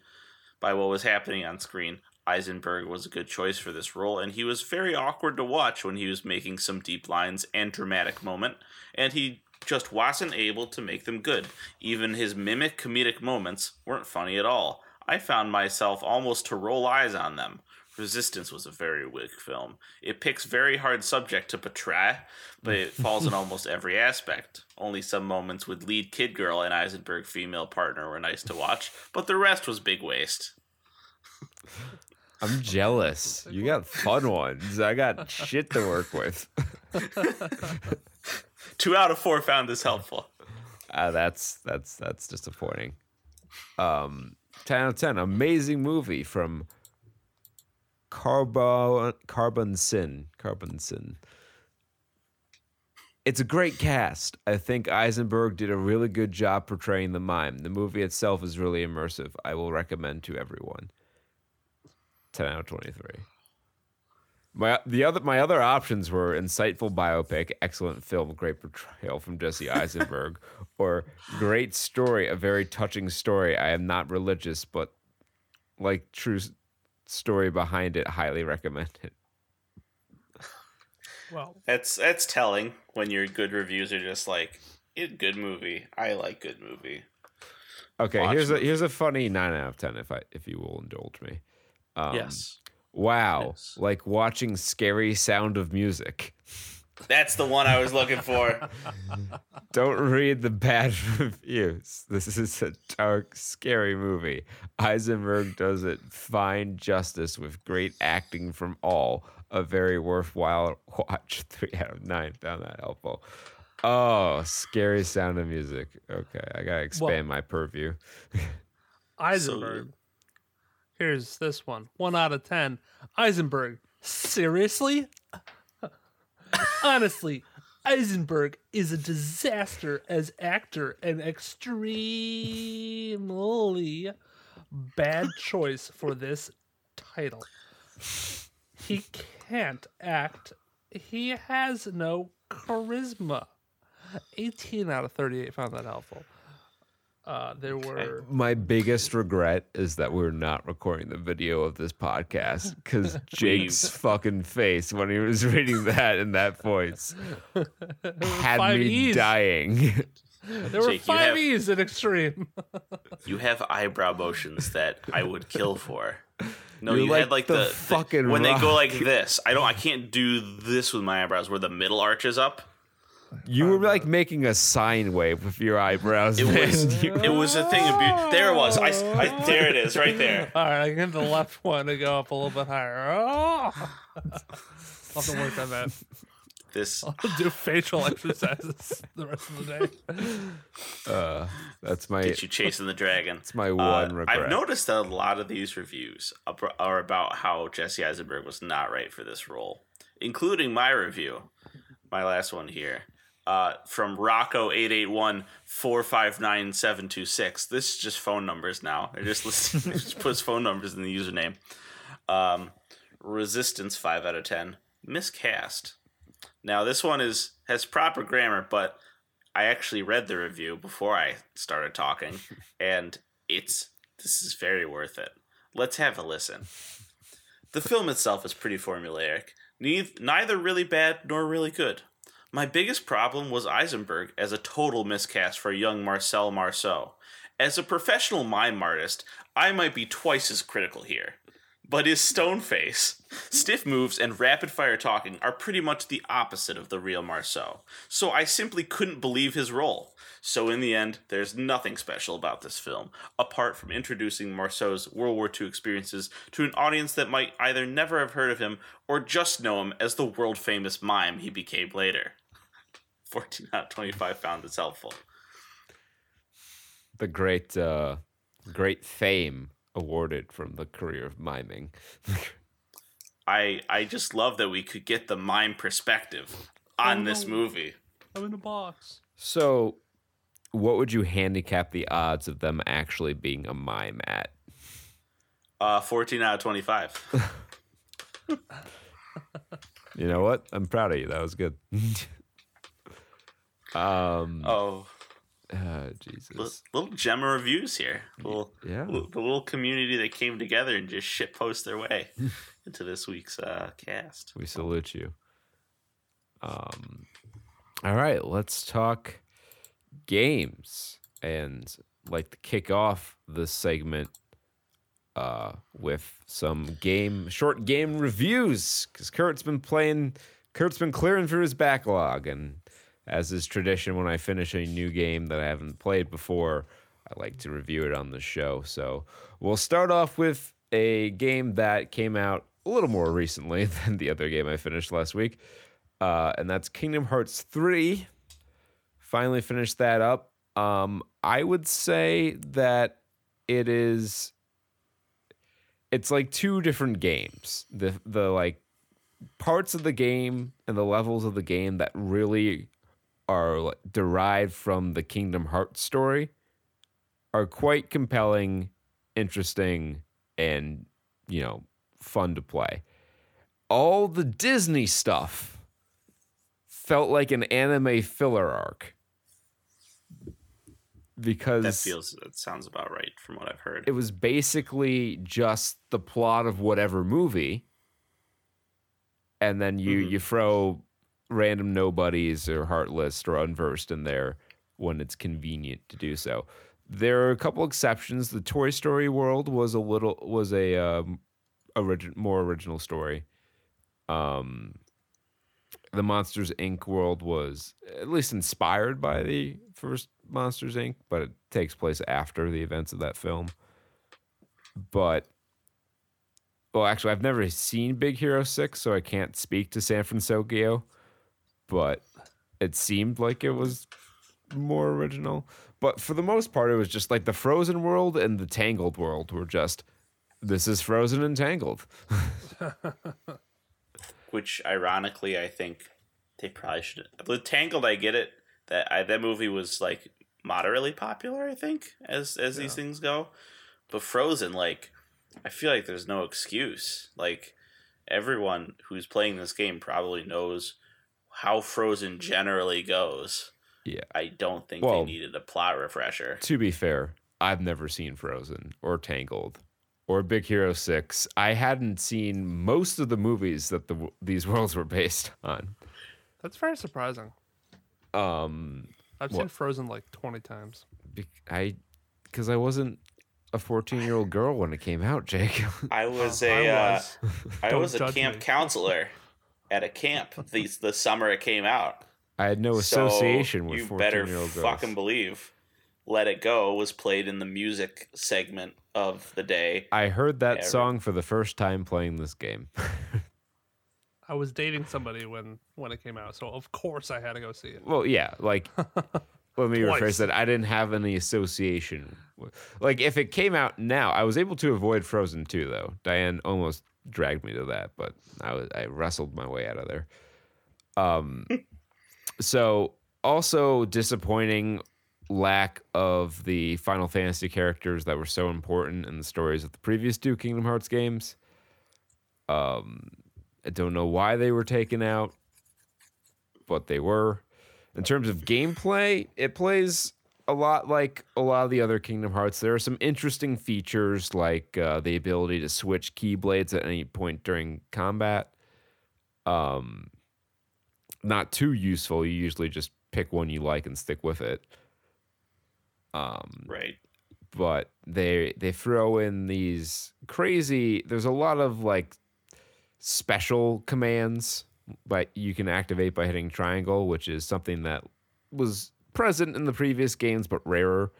by what was happening on screen. Eisenberg was a good choice for this role, and he was very awkward to watch when he was making some deep lines and dramatic moment, and he just wasn't able to make them good. Even his mimic comedic moments weren't funny at all. I found myself almost to roll eyes on them. Resistance was a very weak film. It picks very hard subject to portray, but it falls in almost every aspect. Only some moments with lead kid girl and Eisenberg female partner were nice to watch, but the rest was big waste.
I'm jealous. You got fun ones. I got shit to work with.
Two out of four found this helpful.
Uh, that's that's that's disappointing. Um, ten out of ten. Amazing movie from Carbon Carbon Sin. Carbon Sin. It's a great cast. I think Eisenberg did a really good job portraying the mime. The movie itself is really immersive. I will recommend to everyone. Ten out of twenty-three. My the other my other options were insightful biopic, excellent film, great portrayal from Jesse Eisenberg, or great story, a very touching story. I am not religious, but like true story behind it, highly recommended.
Well,
That's that's telling when your good reviews are just like, "It good movie. I like good movie."
Okay,
Watch
here's a here's a funny nine out of ten if I if you will indulge me. Um,
yes,
Wow,
Yes.
like watching scary Sound of Music.
that's the one I was looking for.
Don't read the bad reviews. This is a dark, scary movie. Eisenberg does it fine justice with great acting from all. A very worthwhile watch. Three out of nine. Found that helpful. Oh, scary sound of music. Okay, I gotta expand my purview.
Eisenberg. Here's this one. One out of ten. Eisenberg. Seriously? honestly, Eisenberg is a disaster as actor and extremely bad choice for this title. He can't act. He has no charisma. 18 out of 38 found that helpful. Uh, there were
My biggest regret is that we're not recording the video of this podcast because Jake's fucking face when he was reading that in that voice had
five
me
E's.
dying.
there were
Jake, you
five
have-
E's in extreme.
You have eyebrow motions that I would kill for. No,
You're
you
like
had like
the
the, the-
fucking
when they go like this. I don't. I can't do this with my eyebrows where the middle arch is up.
You were like making a sine wave with your eyebrows.
It was. It was a thing of beauty. There it was. I, s- I- there it is, right there.
All right, I can get the left one to go up a little bit higher. Oh! I'll have to work on that.
This.
I'll do facial exercises the rest of the day.
uh, that's my
Get you chasing the dragon.
that's my
Uh,
one regret.
I've noticed that a lot of these reviews are about how Jesse Eisenberg was not right for this role, including my review, my last one here, uh, from Rocco eight eight one four five nine seven two six. This is just phone numbers now. They're just listing, just puts phone numbers in the username. Um, Resistance five out of ten. Miscast. Now this one is has proper grammar, but I actually read the review before I started talking, and it's this is very worth it. Let's have a listen. The film itself is pretty formulaic, neither really bad nor really good. My biggest problem was Eisenberg as a total miscast for young Marcel Marceau. As a professional mime artist, I might be twice as critical here. But his stone face, stiff moves, and rapid fire talking are pretty much the opposite of the real Marceau. So I simply couldn't believe his role. So in the end, there's nothing special about this film, apart from introducing Marceau's World War II experiences to an audience that might either never have heard of him or just know him as the world famous mime he became later. 14 out of 25 found this helpful.
the great uh, great fame awarded from the career of miming.
I I just love that we could get the mime perspective on
Oh,
this movie.
I'm in a box.
so, what would you handicap the odds of them actually being a mime at?
Uh, 14 out of 25.
You know what? I'm proud of you. That was good. um.
Oh,
uh, Jesus.
little gem of reviews here. Little,
Yeah.
little- the little community that came together and just shit post their way into this week's uh, cast.
We salute you. Um. All right. Let's talk games and like to kick off this segment uh with some game short game reviews because kurt's been playing kurt's been clearing through his backlog and as is tradition when i finish a new game that i haven't played before i like to review it on the show. So we'll start off with a game that came out a little more recently than the other game i finished last week uh, and that's kingdom hearts 3 finally finished that up. Um, i would say that it is it's like two different games. The the like parts of the game and the levels of the game that really are like, derived from the Kingdom Hearts story are quite compelling, interesting, and you know, fun to play. All the Disney stuff felt like an anime filler arc. Because
That feels, that sounds about right from what I've heard.
it was basically just the plot of whatever movie and then you
Mhm.
you throw random nobodies or heartless or unversed in there when it's convenient to do so. There are a couple exceptions. The toy story world was a little was a um, more original story. Um the monsters inc. world was at least inspired by the first monsters inc. but it takes place after the events of that film. But well actually i've never seen big hero 6 so i can't speak to san francisco but it seemed like it was more original but for the most part it was just like the frozen world and the tangled world were just this is frozen and tangled
Which, ironically, I think they probably should. With Tangled, I get it that I, that movie was like moderately popular. I think as as these things go, but Frozen, like, I feel like there's no excuse. Like, everyone who's playing this game probably knows how Frozen generally goes.
Yeah.
I don't think
Well-
they needed a plot refresher.
To be fair, I've never seen Frozen or Tangled or Big Hero 6. I hadn't seen most of the movies that the these worlds were based on.
That's very surprising.
Um
I've
What?
seen Frozen like 20 times.
be- I cuz I wasn't a 14-year-old girl when it came out, Jake.
I was
Oh,
a
I
uh,
was.
I was a camp
me.
counselor at a camp the the summer it came out.
I had no
So
association with
you better
14-year-old girls.
fucking believe "Let It Go" was played in the music segment of the day.
I heard that
Every-
song for the first time playing this game.
I was dating somebody when when it came out, so of course I had to go see it.
Well, yeah, like let me rephrase
Twice.
that. I didn't have any association. with- Like if it came out now, I was able to avoid Frozen 2 though. Diane almost dragged me to that, but I was I wrestled my way out of there. Um so also disappointing lack of the Final Fantasy characters that were so important in the stories of the previous two Kingdom Hearts games. Um I don't know why they were taken out, but they were. In terms of gameplay, it plays a lot like a lot of the other Kingdom Hearts. There are some interesting features like uh, the ability to switch keyblades at any point during combat. Um, not too useful. You usually just pick one you like and stick with it. Um,
Right.
but they they throw in these crazy there's a lot of like special commands but you can activate by hitting triangle which is something that was present in the previous games but rarer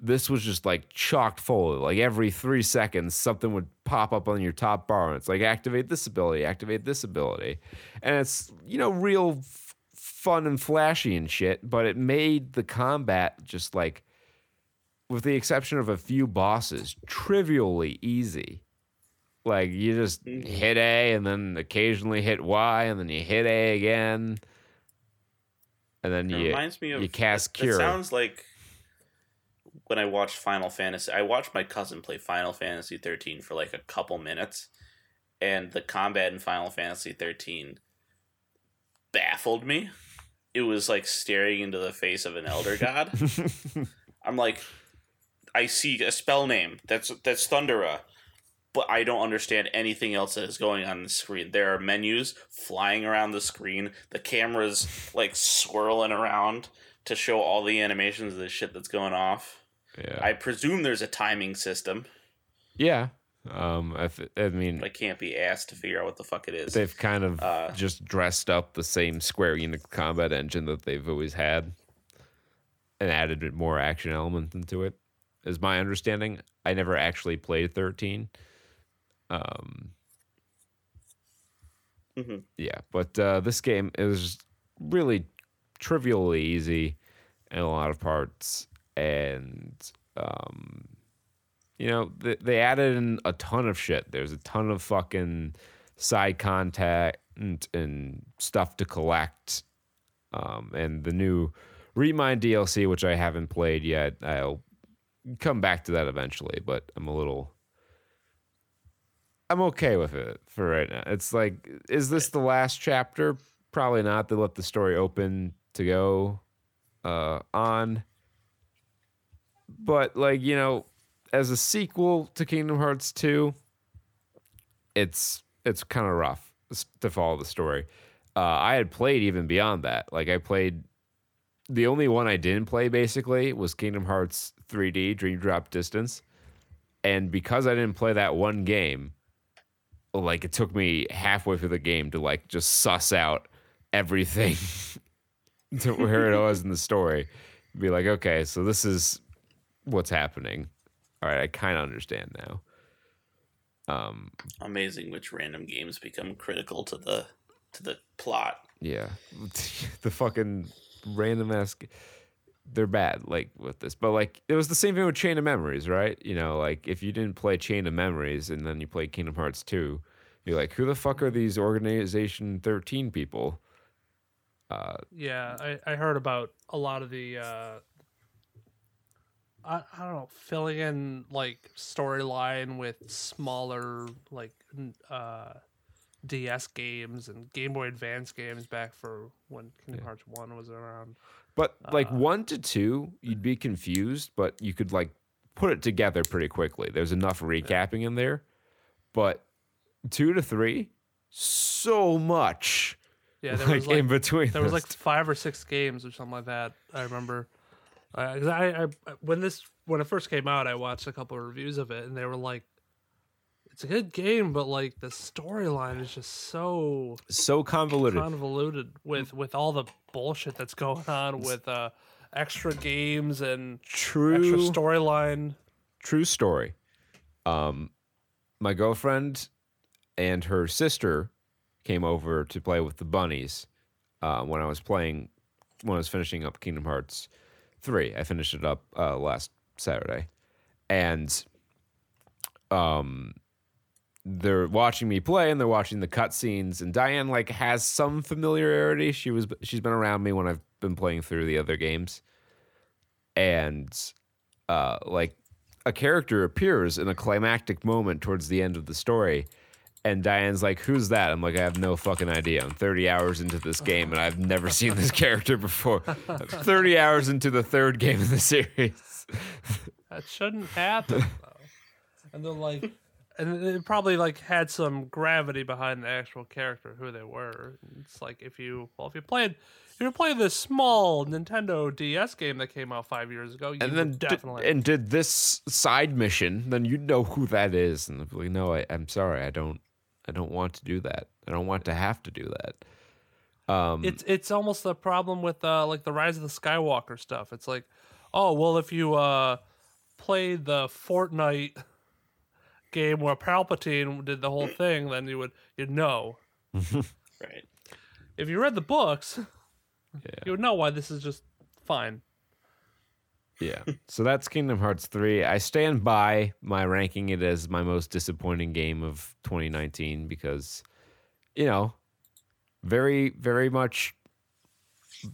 this was just like chocked full like every three seconds something would pop up on your top bar and it's like activate this ability activate this ability and it's you know real f- fun and flashy and shit but it made the combat just like with the exception of a few bosses, trivially easy. Like you just mm-hmm. hit A and then occasionally hit Y and then you hit A again. And then
It
you
reminds me of
you cast
It
cure.
sounds like when I watched Final Fantasy. I watched my cousin play Final Fantasy 13 for like a couple minutes, and the combat in Final Fantasy 13 baffled me. It was like staring into the face of an elder god. I'm like, I see a spell name. That's that's Thundara. But I don't understand anything else that is going on the screen. There are menus flying around the screen. The camera's like swirling around to show all the animations of the shit that's going off.
yeah.
I presume there's a timing system,
yeah. Um I, th- I mean
I can't be asked to figure out what the fuck it is.
they've kind of
Uh,
just dressed up the same Square Enix combat engine that they've always had and added more action elements into it. Is my understanding. I never actually played 13. Um
Mhm.
yeah, but uh, this game is really trivially easy in a lot of parts, and um, you know they, they added in a ton of shit. There's a ton of fucking side contact and, and stuff to collect, um, and the new Re Mind DLC, which I haven't played yet. I'll come back to that eventually, but I'm a little. I'm okay with it for right now. It's like, is this the last chapter? Probably not. They let the story open to go uh, on. But like you know, as a sequel to Kingdom Hearts two, it's it's kind of rough to follow the story. Uh, I had played even beyond that. Like I played. The only one I didn't play basically was Kingdom Hearts 3D Dream Drop Distance, and because I didn't play that one game, like it took me halfway through the game to like just suss out everything to where it was in the story. Be like, okay, so this is what's happening. All right, I kind of understand now. Um,
Amazing which random games become critical to the to the plot.
yeah, the fucking random ass. They're bad, like with this, but like it was the same thing with Chain of Memories, right? You know, like if you didn't play Chain of Memories and then you play Kingdom Hearts two, you're like, who the fuck are these Organization thirteen people? Uh,
Yeah, I, I heard about a lot of the uh I, I don't know, filling in like storyline with smaller like uh DS games and Game Boy Advance games back for when Kingdom Hearts 1 was around.
But like
Uh,
one to two, you'd be confused, but you could like put it together pretty quickly. There's enough recapping in there, but two to three, so much
Yeah, there
like,
was like
in between.
there was like five or six games or something like that. I remember. Uh, I, I when this when it first came out, I watched a couple of reviews of it, and they were like, "It's a good game, but like the storyline is just so
so convoluted.
convoluted with with all the bullshit that's going on with uh extra games and
True
extra storyline."
true story. Um, my girlfriend and her sister came over to play with the bunnies uh, when I was playing when I was finishing up Kingdom Hearts three. I finished it up uh, last Saturday, and um, they're watching me play and they're watching the cutscenes. And Diane like has some familiarity. She was she's been around me when I've been playing through the other games, and uh, like a character appears in a climactic moment towards the end of the story. And Diane's like, "Who's that?" I'm like, "I have no fucking idea. I'm 30 hours into this game, and I've never seen this character before. 30 hours into the third game of the series.
That shouldn't happen. though. And they're like, and it probably like had some gravity behind the actual character, who they were. It's like if you, well, if you played, if you played this small Nintendo DS game that came out five years ago, you
And then
definitely.
and did this side mission, then you'd know who that is. And like, no, I, I'm sorry, I don't, I don't want to do that. I don't want to have to do that. Um,
it's it's almost the problem with uh like the Rise of the Skywalker stuff. It's like, oh well, if you uh played the Fortnite game where Palpatine did the whole thing, then you would you'd know.
Right.
If you read the books, you would know why this is just fine.
Yeah. so that's Kingdom Hearts 3. I stand by my ranking it as my most disappointing game of 2019 because, you know, very, very much,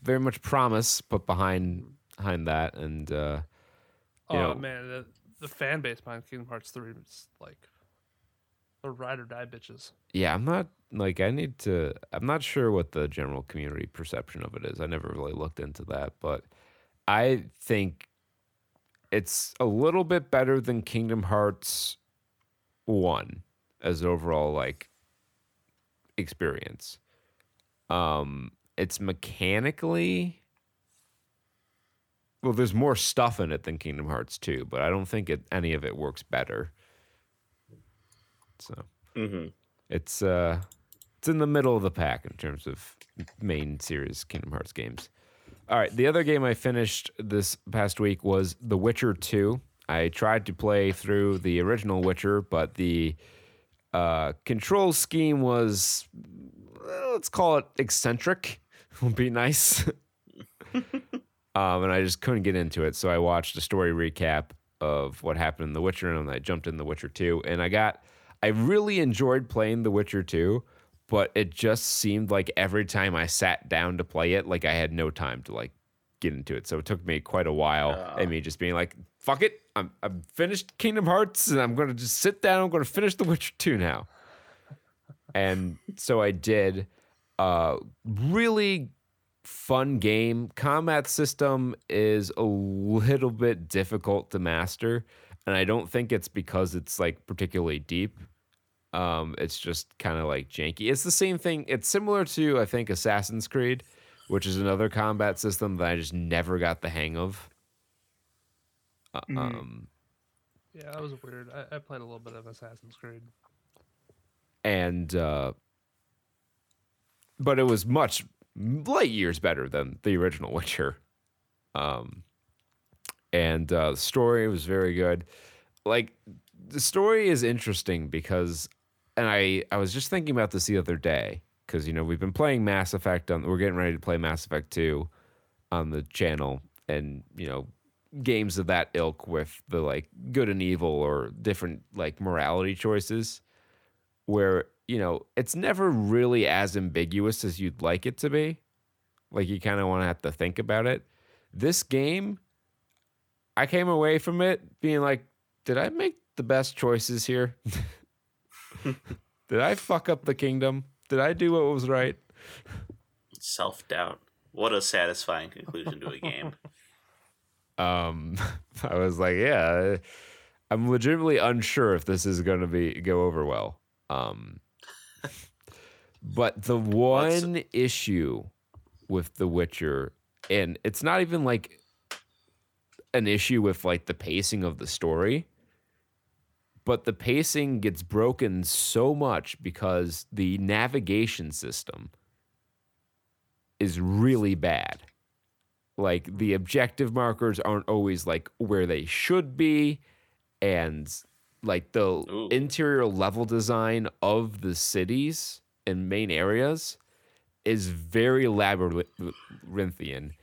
very much promise put behind behind that, and uh,
Oh
know-
man, the, fan base behind Kingdom Hearts three is like the ride or die bitches.
yeah, I'm not like I need to. I'm not sure what the general community perception of it is. I never really looked into that, but I think it's a little bit better than Kingdom Hearts one as overall like experience. Um, it's mechanically well, there's more stuff in it than Kingdom Hearts 2, but I don't think it, any of it works better. So
Mm-hmm.
it's uh it's in the middle of the pack in terms of main series Kingdom Hearts games. All right, the other game I finished this past week was The Witcher 2. I tried to play through the original Witcher, but the uh, control scheme was well, let's call it eccentric. Would be nice. um, and I just couldn't get into it, so I watched a story recap of what happened in The Witcher, and I jumped in The Witcher 2, and I got I really enjoyed playing The Witcher 2, but it just seemed like every time I sat down to play it, like I had no time to like get into it. So it took me quite a while and me just being like, fuck it. I'm I'm finished Kingdom Hearts and I'm gonna just sit down, I'm gonna finish The Witcher 2 now. And so I did. Uh really fun game. Combat system is a little bit difficult to master, and I don't think it's because it's like particularly deep. Um, it's just kind of like janky. It's the same thing. It's similar to I think Assassin's Creed, which is another combat system that I just never got the hang of. Uh, Um,
Yeah, that was weird. I, I played a little bit of Assassin's Creed.
and uh, but it was much light years better than the original Witcher. Um, and uh, the story was very good. Like the story is interesting because, and I I was just thinking about this the other day because you know we've been playing Mass Effect on we're getting ready to play Mass Effect two on the channel and you know games of that ilk with the like good and evil or different like morality choices where you know it's never really as ambiguous as you'd like it to be Like you kind of want to have to think about it. This game, I came away from it being like, did I make the best choices here? did I fuck up the kingdom? Did I do what was right?
Self doubt. What a satisfying conclusion to a game.
Um, I was like, yeah, I'm legitimately unsure if this is going to be go over well. Um, but the one issue with The Witcher, and it's not even like an issue with like the pacing of the story, but the pacing gets broken so much because the navigation system is really bad. Like the objective markers aren't always like where they should be, and like the
Ooh.
interior level design of the cities and main areas is very labyrinthian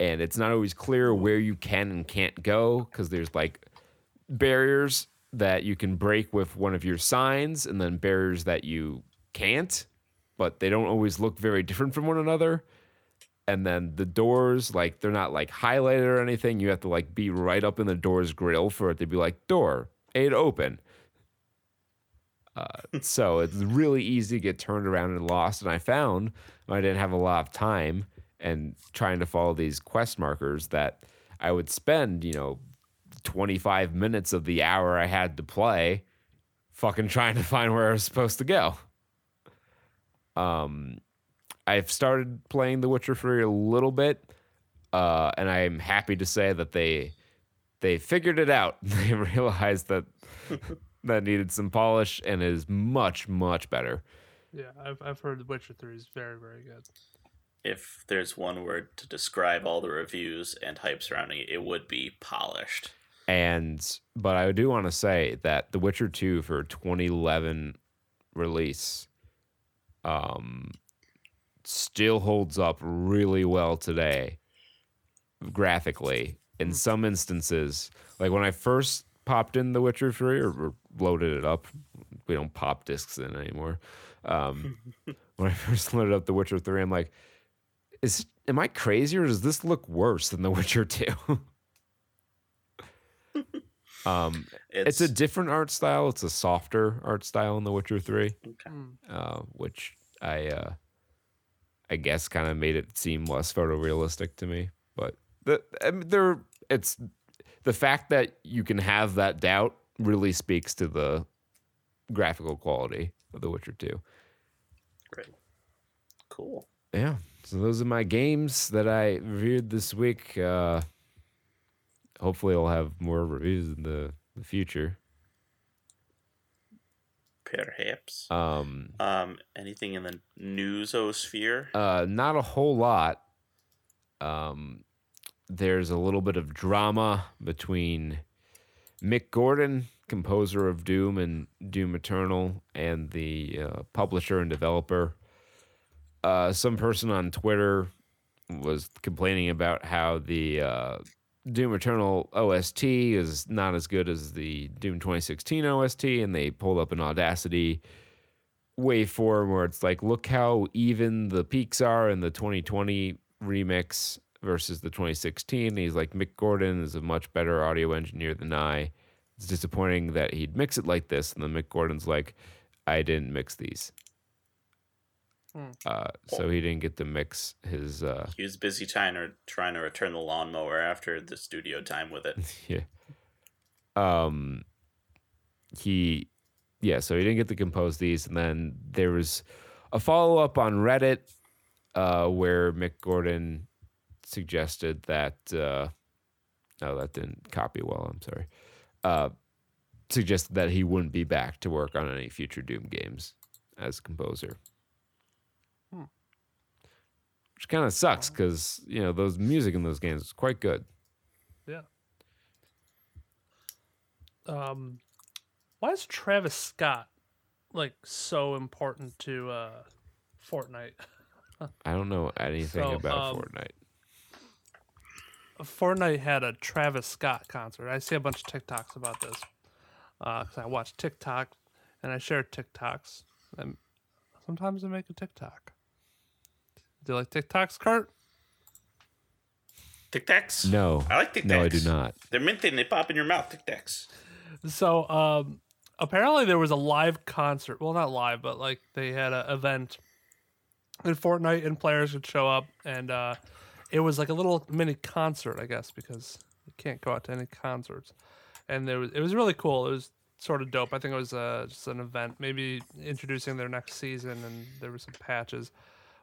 and it's not always clear where you can and can't go because there's like barriers that you can break with one of your signs and then barriers that you can't but they don't always look very different from one another. And then the doors like they're not like highlighted or anything. You have to like be right up in the door's grill for it to be like door aid open. Uh, so it's really easy to get turned around and lost. And i found i didn't have a lot of time and trying to follow these quest markers that i would spend you know 25 minutes of the hour i had to play fucking trying to find where i was supposed to go. Um I've started playing The Witcher 3 a little bit, uh, and I'm happy to say that they they figured it out. They realized that that needed some polish and is much much better.
Yeah, I've I've heard The Witcher Three is very very good.
If there's one word to describe all the reviews and hype surrounding it, it would be polished.
And but I do want to say that The Witcher 2 for 2011 release um still holds up really well today graphically in some instances like when i first popped in the witcher 3 or, or loaded it up we don't pop discs in anymore um, when i first loaded up the witcher 3 i'm like is am i crazy or does this look worse than the witcher 2 um, it's, a different art style it's a softer art style in the witcher 3
okay.
uh, which I uh, I guess kind of made it seem less photorealistic to me. But the mean, there, it's the fact that you can have that doubt really speaks to the graphical quality of The Witcher Two.
Great. Cool.
Yeah, so those are my games that I reviewed this week. Uh, hopefully, I'll have more reviews in the, the future.
Perhaps.
Um,
Um, anything in the newsosphere?
Uh, not a whole lot. Um, there's a little bit of drama between Mick Gordon, composer of Doom and Doom Eternal, and the uh, publisher and developer. Uh, some person on Twitter was complaining about how the uh, Doom Eternal OST is not as good as the Doom 2016 OST, and they pulled up an Audacity waveform where it's like, look how even the peaks are in the 2020 remix versus the 2016. He's like, Mick Gordon is a much better audio engineer than I. It's disappointing that he'd mix it like this. And then Mick Gordon's like, I didn't mix these.
Hmm.
Uh, so he didn't get to mix his. Uh,
He was busy trying to trying to return the lawnmower after the studio time with it.
yeah. Um, he, yeah. So he didn't get to compose these, and then there was a follow up on Reddit, uh, where Mick Gordon suggested that. Uh, no, that didn't copy well. I'm sorry. Uh, suggested that he wouldn't be back to work on any future Doom games as composer.
Hmm.
Which kind of sucks because you know those music in those games is quite good.
Yeah. Um, why is Travis Scott like so important to uh Fortnite?
I don't know anything
So,
about
um,
Fortnite.
Fortnite had a Travis Scott concert. I see a bunch of TikToks about this because I watch TikTok and I share TikToks. And sometimes I make a TikTok. Do you like TikToks, Kurt?
Tic Tacs?
No,
I like Tic Tacs.
no, I do not.
They're minty and they pop in your mouth. Tic Tacs.
So um, apparently there was a live concert. Well, not live, but like they had an event in Fortnite, and players could show up, and uh, it was like a little mini concert, I guess, because you can't go out to any concerts. And there was it was really cool. It was sort of dope. I think it was uh, just an event, maybe introducing their next season, and there were some patches.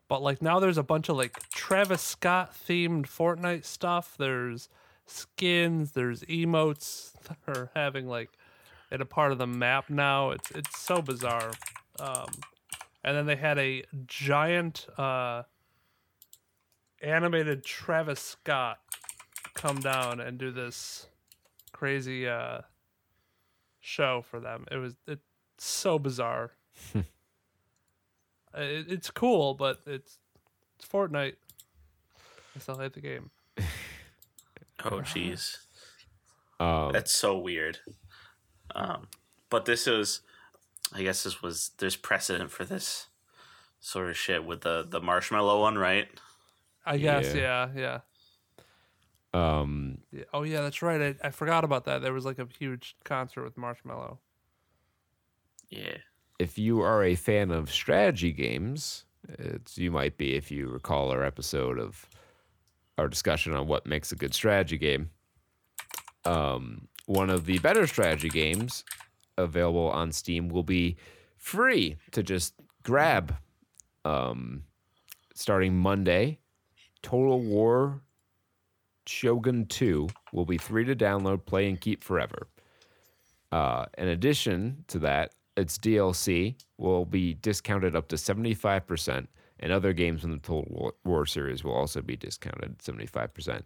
But like now, there's a bunch of like Travis Scott themed Fortnite stuff. There's skins. There's emotes They're having like in a part of the map now. It's it's so bizarre. Um, and then they had a giant uh, animated Travis Scott come down and do this crazy uh, show for them. It was it's so bizarre. It, it's cool, but it's it's Fortnite. I still hate the game.
Oh, jeez.
Um,
That's so weird. Um, but this is, I guess this was, there's precedent for this sort of shit with the, the Marshmello one, right?
I guess,
Yeah.
yeah, yeah.
um,
Yeah. Oh yeah, that's right. I, I forgot about that. There was like a huge concert with Marshmello.
Yeah.
if you are a fan of strategy games, it's, you might be if you recall our episode of our discussion on what makes a good strategy game. Um, one of the better strategy games available on Steam will be free to just grab. Um, starting Monday, Total War Shogun 2 will be free to download, play, and keep forever. Uh, in addition to that, its DLC will be discounted up to 75%, and other games in the Total War- series will also be discounted 75%.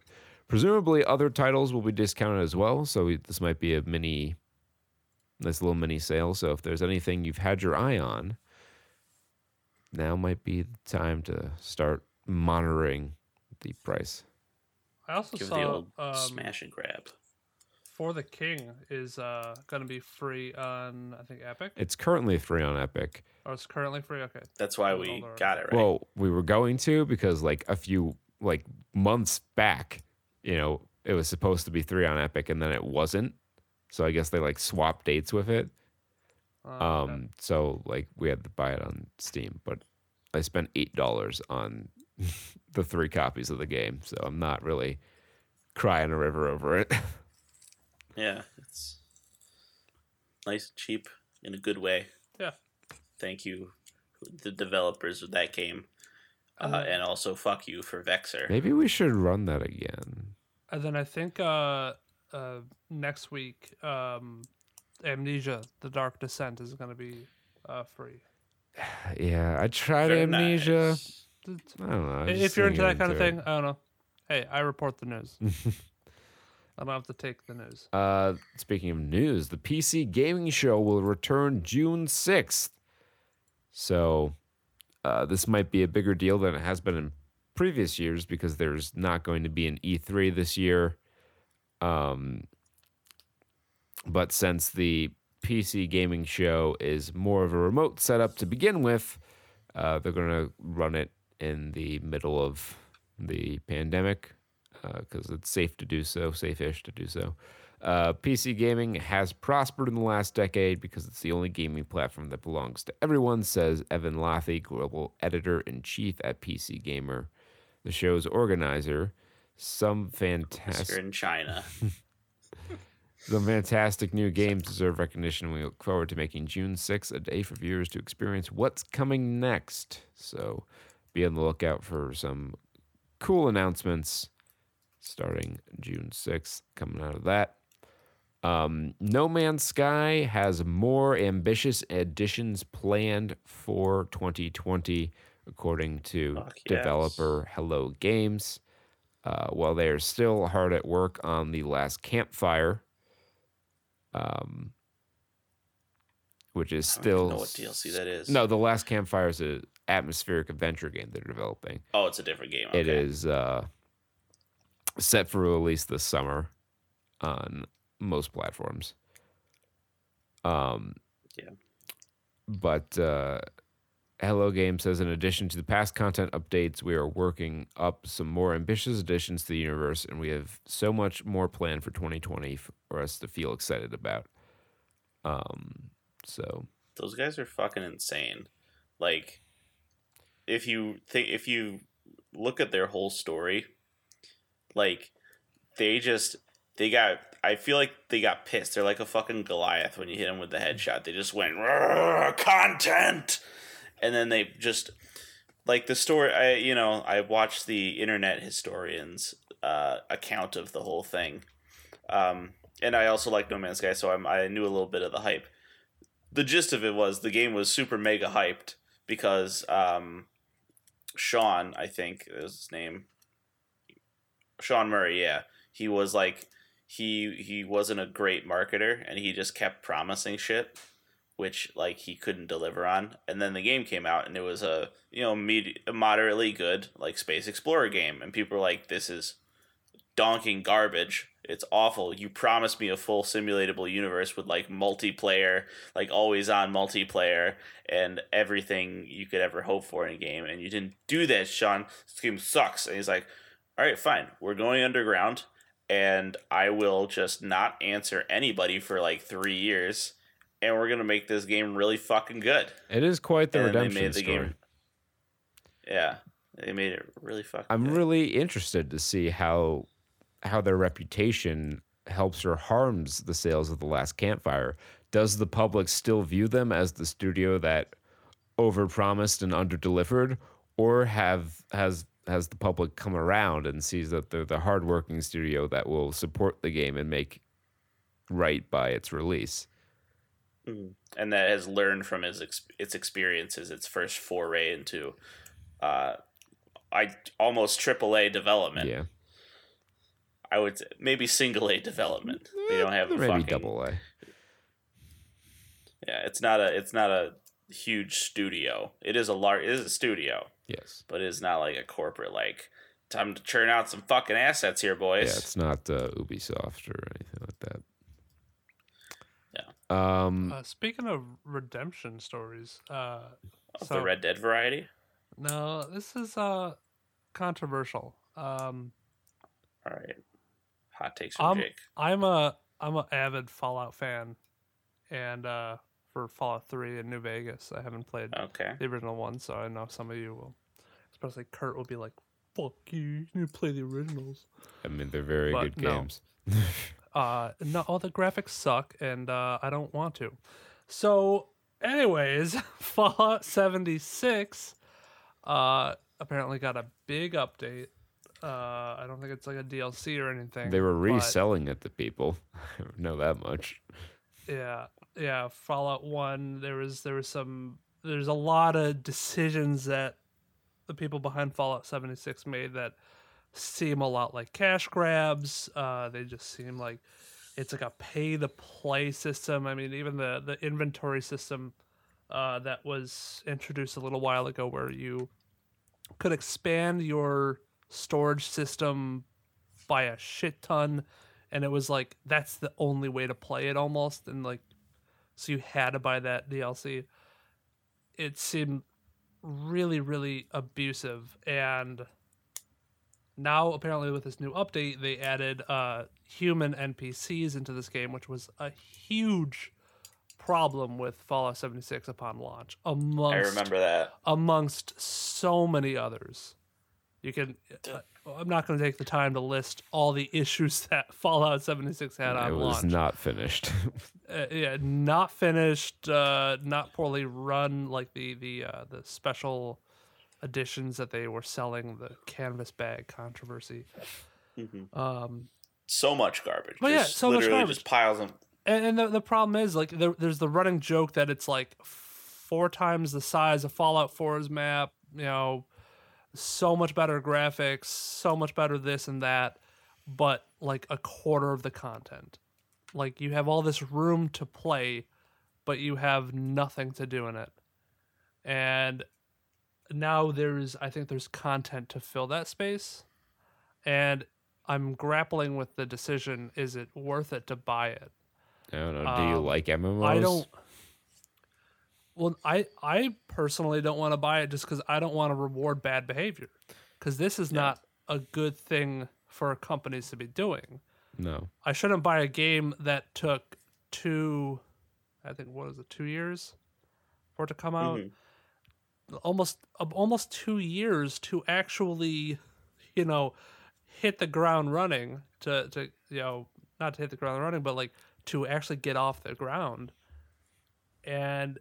Presumably, other titles will be discounted as well, so this might be a mini, nice little mini sale. So if there's anything you've had your eye on, now might be the time to start monitoring the price.
I also
Give
saw
the old
um,
smash and grab.
For the King is uh, going to be free on I think Epic,
It's currently free on Epic.
Oh, it's currently free. Okay.
That's why we
on.
got it right.
Well, we were going to because like a few like months back, you know, it was supposed to be three on Epic and then it wasn't. So I guess they like swapped dates with it.
Uh, okay.
Um, so like we had to buy it on Steam, but I spent eight dollars on the three copies of the game, so I'm not really crying a river over it.
yeah, it's nice, cheap, in a good way.
Yeah.
Thank you, the developers of that game. Uh, and also, fuck you for Vexer.
Maybe we should run that again.
And then I think uh, uh, next week, um, Amnesia: The Dark Descent is going to be uh, free.
Yeah, I tried
Very
Amnesia.
nice.
I don't know. I
if you're into that kind of
it.
thing, I don't know. Hey, I report the news. I don't have to take the news.
Uh, speaking of news, the PC Gaming Show will return June 6th. So, uh, this might be a bigger deal than it has been in previous years because there's not going to be an E3 this year. Um, but since the PC Gaming Show is more of a remote setup to begin with, uh, they're going to run it in the middle of the pandemic because it's safe to do so, safe-ish to do so. Uh, PC gaming has prospered in the last decade because it's the only gaming platform that belongs to everyone, says Evan Lahti, global editor in chief at PC Gamer, the show's organizer. Some fantastic,
in China.
some fantastic new games deserve recognition. We look forward to making June 6th a day for viewers to experience what's coming next. So, be on the lookout for some cool announcements starting June 6th coming out of that. Um, no Man's Sky has more ambitious additions planned for 2020, according to
yes.
developer Hello Games. Uh, while they are still hard at work on the last campfire, um, which is
I don't
still
know what DLC that is.
no, the last campfire is a atmospheric adventure game they're developing.
Oh, it's a different game.
It
okay.
is uh, set for release this summer on most platforms. Um,
Yeah.
But uh, Hello Game says, in addition to the past content updates, we are working up some more ambitious additions to the universe, and we have so much more planned for 2020 for us to feel excited about. Um, so
Those guys are fucking insane. Like, if you think if you look at their whole story, like they just they got. I feel like they got pissed. They're like a fucking Goliath when you hit them with the headshot. They just went content, and then they just like the story. I you know I watched the internet historians uh, account of the whole thing, um, and I also like No Man's Sky, so I'm, I knew a little bit of the hype. The gist of it was the game was super mega hyped because um, Sean, I think is his name, Sean Murray. Yeah, he was like he he wasn't a great marketer, and he just kept promising shit, which like he couldn't deliver on. And then the game came out, and it was a you know med- moderately good like space explorer game, and people were like, "This is donking garbage." It's awful. You promised me a full simulatable universe with like multiplayer, like always on multiplayer, and everything you could ever hope for in a game, and you didn't do that, Sean. This game sucks. And he's like, "All right, fine. We're going underground, and I will just not answer anybody for like three years, and we're gonna make this game really fucking good."
it is quite the
And
redemption
the
story.
game- Yeah, they made it really fucking.
I'm
good.
really interested to see how how their reputation helps or harms the sales of the last campfire. Does the public still view them as the studio that overpromised and underdelivered, or have has has the public come around and sees that they're the hardworking studio that will support the game and make right by its release?
Mhm. and that has learned from its its experiences, its first foray into, uh, I almost triple A development.
Yeah,
I would say maybe single A development. They don't have a
maybe
fucking
double A.
Yeah, it's not a it's not a huge studio. It is a large it is a studio,
Yes.
but it is not like a corporate like time to churn out some fucking assets here, boys.
Yeah, it's not uh, Ubisoft or anything like that.
Yeah.
Um.
Uh, speaking of redemption stories, uh,
Of
so
the Red Dead variety.
no, this is uh controversial. Um,
All right. Hot takes from
Um,
Jake.
I'm a I'm a avid Fallout fan, and uh, for Fallout Three in New Vegas, I haven't played
Okay.
the original one, so I know some of you will, especially Kurt will be like, "Fuck you, you need to play the originals."
I mean, they're very
But
good
no.
games.
Uh, no, all the graphics suck, and uh, I don't want to. So, anyways, Fallout 76 uh, apparently got a big update. Uh, I don't think it's like a DLC or anything.
They were reselling it to people. I know that much.
yeah yeah fallout 1 there was there was some there's a lot of decisions that the people behind fallout 76 made that seem a lot like cash grabs uh they just seem like it's like a pay to play system i mean even the the inventory system uh that was introduced a little while ago where you could expand your storage system by a shit ton and it was like that's the only way to play it almost and like so you had to buy that DLC it seemed really really abusive and now apparently with this new update they added uh human npcs into this game which was a huge problem with fallout 76 upon launch amongst
I remember that.
amongst so many others. You can. Uh, I'm not going to take the time to list all the issues that Fallout 76 had on
it was
launch.
not finished.
uh, yeah, not finished, uh, not poorly run, like the the uh, the special editions that they were selling, the canvas bag controversy.
Mhm.
Um,
So much garbage.
Well, yeah,
Just
so much
literally
garbage.
Just piles of.
and, and the, the problem is like there, there's the running joke that it's like four times the size of fallout 4's map you know so much better graphics so much better this and that but like a quarter of the content like you have all this room to play but you have nothing to do in it and now there's i think there's content to fill that space and i'm grappling with the decision is it worth it to buy it
I don't know. Do you
Um,
like MMOs?
I don't. Well, I I personally don't want to buy it just because I don't want to reward bad behavior. Because this is not a good thing for companies to be doing.
No.
I shouldn't buy a game that took two, I think what is it, two years for it to come out. Almost uh, almost two years to actually, you know, hit the ground running. To to you know, not to hit the ground running, but like to actually get off the ground. And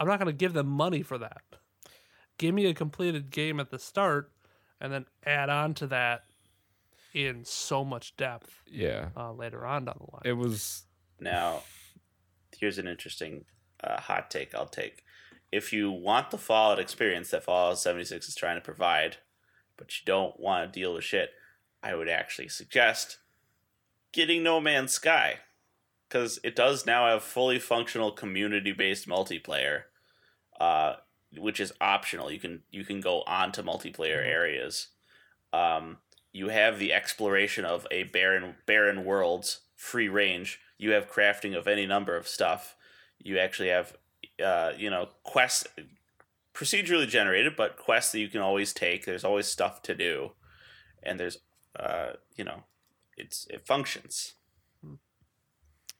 I'm not going to give them money for that. Give me a completed game at the start, and then add on to that in so much depth
Yeah.
uh, later on down the line.
It was
Now, here's an interesting uh, hot take I'll take. If you want the Fallout experience that Fallout 76 is trying to provide, but you don't want to deal with shit, I would actually suggest getting No Man's Sky. Because it does now have fully functional community based multiplayer, uh, which is optional. You can you can go on to multiplayer areas. Um, you have the exploration of a barren barren worlds free range. You have crafting of any number of stuff. You actually have uh, you know quests procedurally generated but quests that you can always take. There's always stuff to do. And there's uh, you know it's it functions.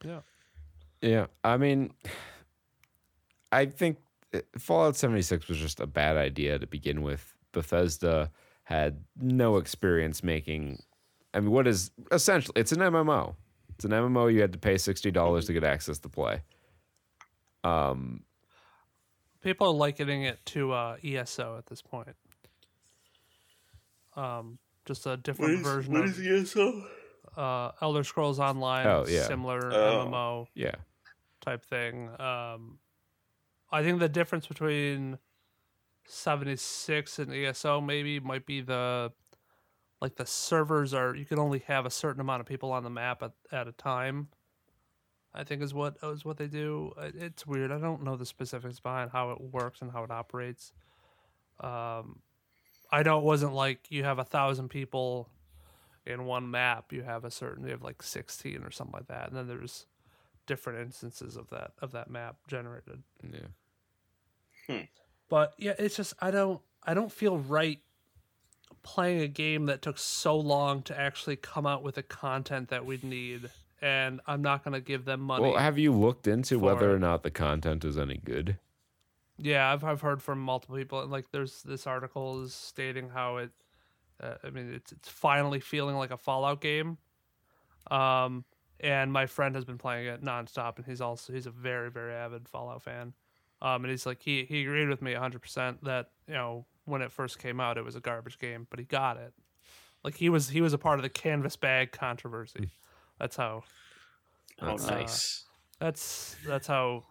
Yeah.
Yeah, I mean, I think Fallout 76 was just a bad idea to begin with. Bethesda had no experience making. I mean, what is essentially it's an MMO. It's an MMO. You had to pay sixty dollars to get access to play. Um,
People are likening it to uh, ESO at this point. Um, just a different version of
ESO?
uh, Elder Scrolls Online,
Oh, yeah.
similar
Oh.
MMO
yeah,
type thing. Um, I think the difference between 76 and ESO maybe might be the like the servers are you can only have a certain amount of people on the map at, at a time. I think is what is what they do. It's weird. I don't know the specifics behind how it works and how it operates. Um, I know it wasn't like you have a thousand people in one map. You have a certain you have like sixteen or something like that, and then there's different instances of that of that map generated.
yeah.
But yeah, it's just I don't I don't feel right playing a game that took so long to actually come out with the content that we'd need, and I'm not gonna give them money.
Well, have you looked into
for
whether or not the content is any good?
Yeah, I've I've heard from multiple people, and like there's this article is stating how it. Uh, I mean, it's it's finally feeling like a Fallout game. Um, and my friend has been playing it nonstop, and he's also he's a very very avid Fallout fan. Um, and he's like he he agreed with me 100 percent that you know when it first came out it was a garbage game, but he got it. Like he was he was a part of the canvas bag controversy. That's how
oh
That's-
nice
that's that's how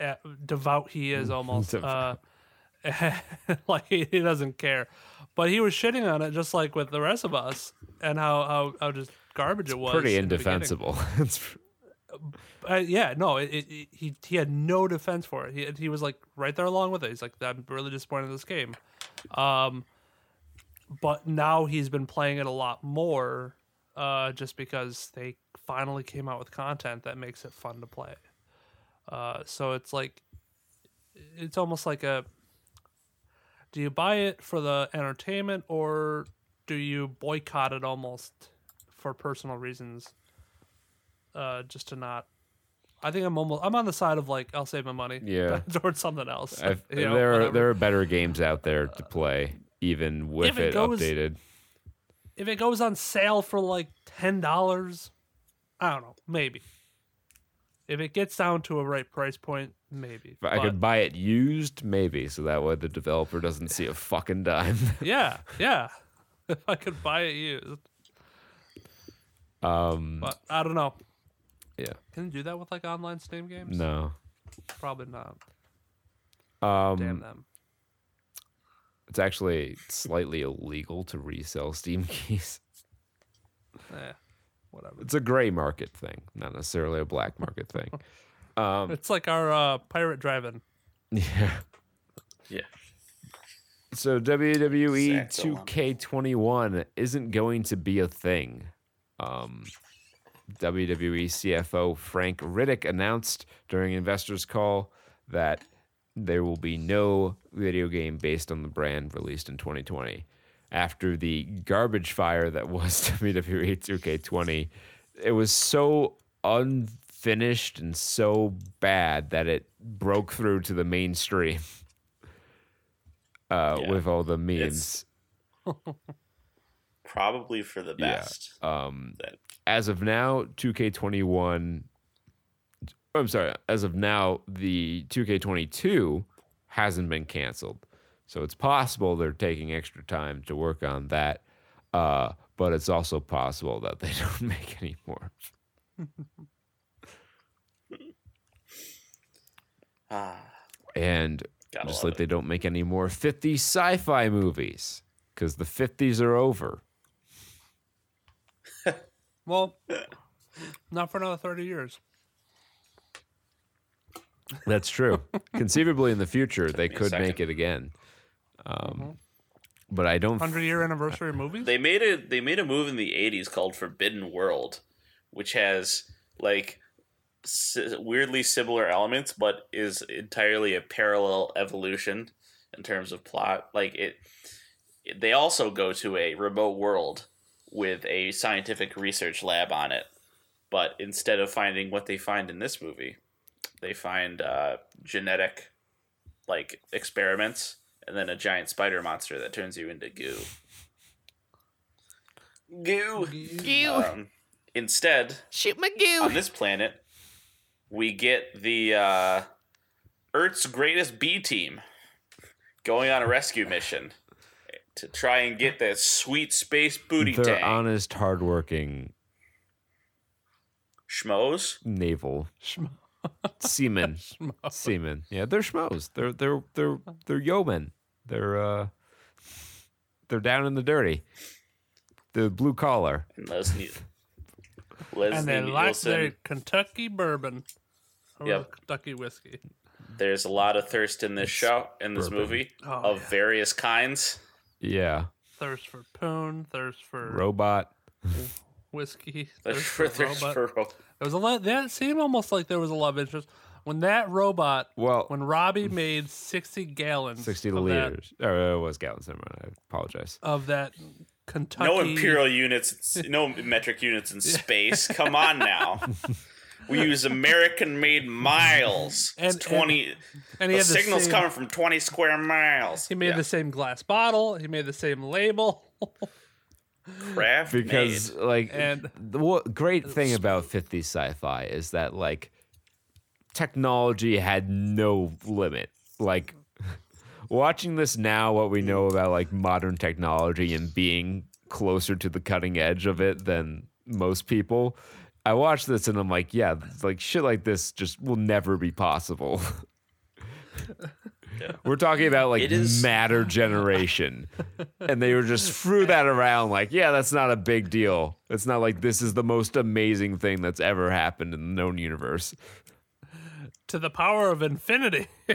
uh, devout he is almost. uh, like he, he doesn't care, but he was shitting on it just like with the rest of us, and how how, how just garbage it was.
Pretty
in
indefensible.
Uh, yeah, no, it, it- he he had no defense for it. He he was like right there along with it. He's like, I'm really disappointed in this game. Um, but now he's been playing it a lot more, uh, just because they finally came out with content that makes it fun to play. Uh, so it's like, it's almost like a. Do you buy it for the entertainment or do you boycott it almost for personal reasons? Uh, just to not. I think I'm almost. I'm on the side of like I'll save my money.
Yeah.
towards something else. You know,
there are
whatever.
there are better games out there to play, even with
If it
it,
goes-
updated.
if it goes on sale for like ten dollars, I don't know, maybe. If it gets down to a right price point, maybe.
If I
But,
could buy it used, maybe, so that way the developer doesn't see a fucking dime.
yeah, yeah. If I could buy it used,
um,
but I don't know.
yeah,
Can you do that with like online Steam games?
no.
probably not.
Um,
Damn them.
it's actually slightly illegal to resell Steam keys.
Eh, whatever.
It's a gray market thing, not necessarily a black market thing. Um,
It's like our uh, pirate driving.
yeah.
yeah
So WWE
Saxo
2K21 isn't going to be a thing. Um, WWE CFO Frank Riddick announced during investors call that there will be no video game based on the brand released in 2020. After the garbage fire that was WWE 2K20, it was so unfinished and so bad that it broke through to the mainstream uh,
Yeah.
with all the memes.
Probably for the
Yeah.
best.
Um,
That
as of now, 2K21. I'm sorry. As of now, the 2K22 hasn't been canceled, so it's possible they're taking extra time to work on that. Uh, but it's also possible that they don't make any more.
ah,
And
gotta
just like they don't make any more 50 sci-fi movies because the 50s are over.
Well, not for another 30 years.
That's true. Conceivably, in the future, they
me a
could make it again. Um, But I don't.
100 year anniversary movies?
They made a they made a move in the '80s called Forbidden World, which has like si- weirdly similar elements, but is entirely a parallel evolution in terms of plot. Like it, they also go to a remote world with a scientific research lab on it, but instead of finding what they find in this movie, they find uh, genetic like experiments and then a giant spider monster that turns you into goo. Goo.
Goo.
Um, instead,
Shoot my goo.
on this planet, we get the uh, Earth's greatest B team going on a rescue mission to try and get that sweet space booty
They're
tank.
honest, hardworking
Schmoes.
naval
Schmo-
seamen.
schmo.
seamen. Yeah, they're schmoes. They're they're they're they're yeomen. They're uh they're down in the dirty. The blue collar.
And Leslie, Leslie
and they like
Nielsen.
their Kentucky bourbon. Or
Yep.
Kentucky whiskey.
There's a lot of thirst in this show, in this
bourbon.
movie,
Oh,
of
yeah.
various kinds.
Yeah.
Thirst for poon, thirst for
Robot.
whiskey, thirst
for,
for
there's
robot.
for ro-
There was a lot. That seemed almost like there was a love interest when that robot.
Well,
When Robby made sixty gallons,
60
of that,
liters. Or it was gallons. Never mind. I apologize.
of that Kentucky.
no imperial units, no metric units in space. Come on now. We use American-made miles. It's
And-
twenty.
and he
the
had the
signal's
same-
coming from twenty square miles.
He made
Yeah.
the same glass bottle. He made the same label.
craft
Because
made.
like
And-
the what great thing about 50 sci-fi is that like technology had no limit. Like watching this now what we know about like modern technology and being closer to the cutting edge of it than most people. I watch this and I'm like, yeah, like shit like this just will never be possible. We're talking about like
It is-
matter generation. and they were just threw that around like, yeah, that's not a big deal. It's not like this is the most amazing thing that's ever happened in the known universe.
to the power of infinity.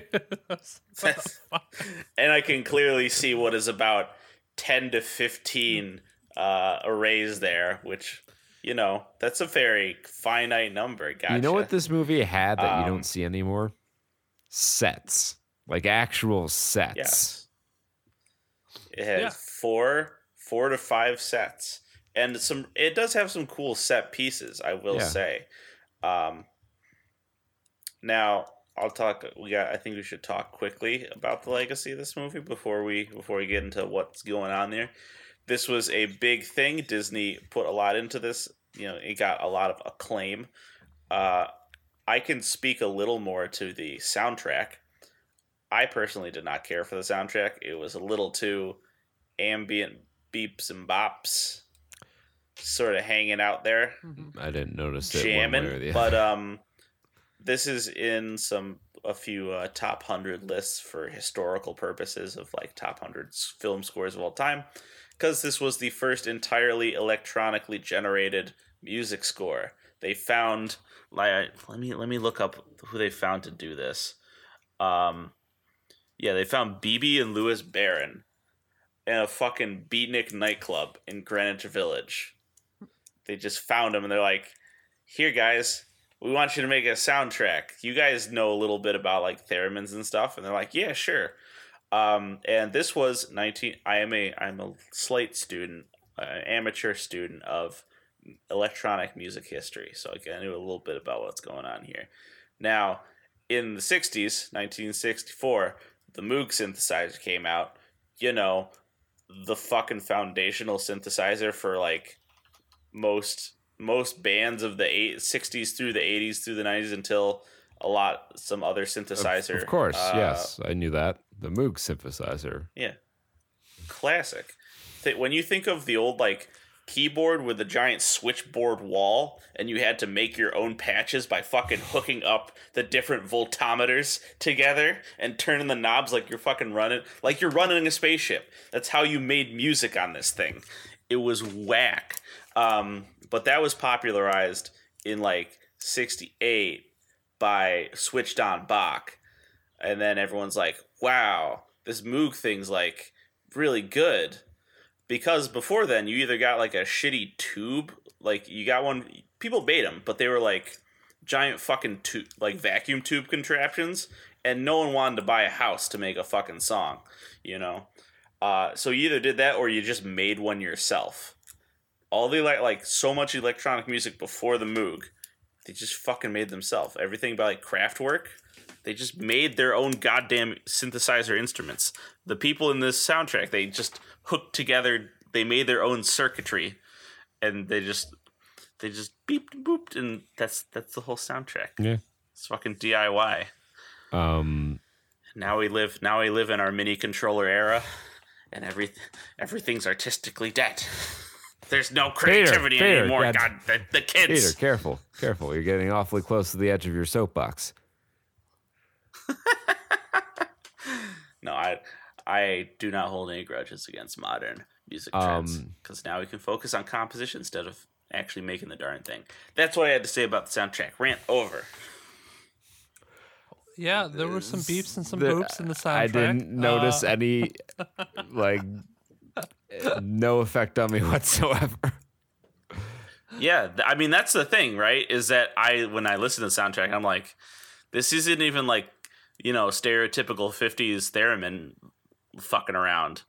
and I can clearly see what is about ten to fifteen uh, arrays there, which you know that's a very finite number. Gotcha.
You know what this movie had that you
Um,
don't see anymore? Sets. Like actual sets.
Yes. It has
Yeah.
four, four to five sets, and some. It does have some cool set pieces. I will
Yeah.
say. Um, now I'll talk. We got. I think we should talk quickly about the legacy of this movie before we before we get into what's going on there. This was a big thing. Disney put a lot into this. You know, it got a lot of acclaim. Uh, I can speak a little more to the soundtrack. I personally did not care for the soundtrack. It was a little too ambient beeps and bops, sort of hanging out there,
I didn't notice it one way or
jamming. But um, this is in some a few uh, top hundred lists for historical purposes of like top hundred film scores of all time, because this was the first entirely electronically generated music score. They found like let me let me look up who they found to do this. Um, yeah, they found Bebe and Louis Barron in a fucking beatnik nightclub in Greenwich Village. They just found them and they're like, "Here, guys, we want you to make a soundtrack. You guys know a little bit about like theremins and stuff, and they're like, yeah, sure. Um, and this was nineteen. I am a I'm a slate student, uh, amateur student of electronic music history, so I knew a little bit about what's going on here. Now, in the '60s, 1964, the Moog synthesizer came out. You know, the fucking foundational synthesizer for like most most bands of the eight, 60s through the 80s through the 90s until a lot some other synthesizer.
Of course,
uh,
yes, I knew that. The Moog synthesizer.
Yeah. Classic. When you think of the old like keyboard with a giant switchboard wall and you had to make your own patches by fucking hooking up the different voltometers together and turning the knobs like you're fucking running like you're running a spaceship. That's how you made music on this thing. It was whack. Um, but that was popularized in like 68 by Switched On Bach. And then everyone's like, wow, this Moog thing's like really good. Because before then, you either got like a shitty tube, like you got one, people made them, but they were like giant fucking tube, like vacuum tube contraptions, and no one wanted to buy a house to make a fucking song, you know? Uh, so you either did that or you just made one yourself all the like like so much electronic music before the Moog, they just fucking made themselves. Everything by like Kraftwerk, they just made their own goddamn synthesizer instruments. The people in this soundtrack, they just hooked together. They made their own circuitry, and they just they just beeped and booped, and that's that's the whole soundtrack.
Yeah.
It's fucking DIY.
Um,
Now we live now we live in our MIDI controller era, and every everything's artistically dead. There's no creativity
Peter,
anymore.
God-
God, the, the
Peter, careful, careful. You're getting awfully close to the edge of your soapbox.
No, I I do not hold any grudges against modern music trends
Um,
because now we can focus on composition instead of actually making the darn thing. That's what I had to say about the soundtrack. Rant over.
Yeah, there were some beeps and some
The-
boops in the soundtrack.
I didn't notice
Uh,
any like no effect on me whatsoever.
Yeah, th- I mean that's the thing, right? Is that I when I listen to the soundtrack, I'm like, this isn't even like you know stereotypical '50s theremin fucking around.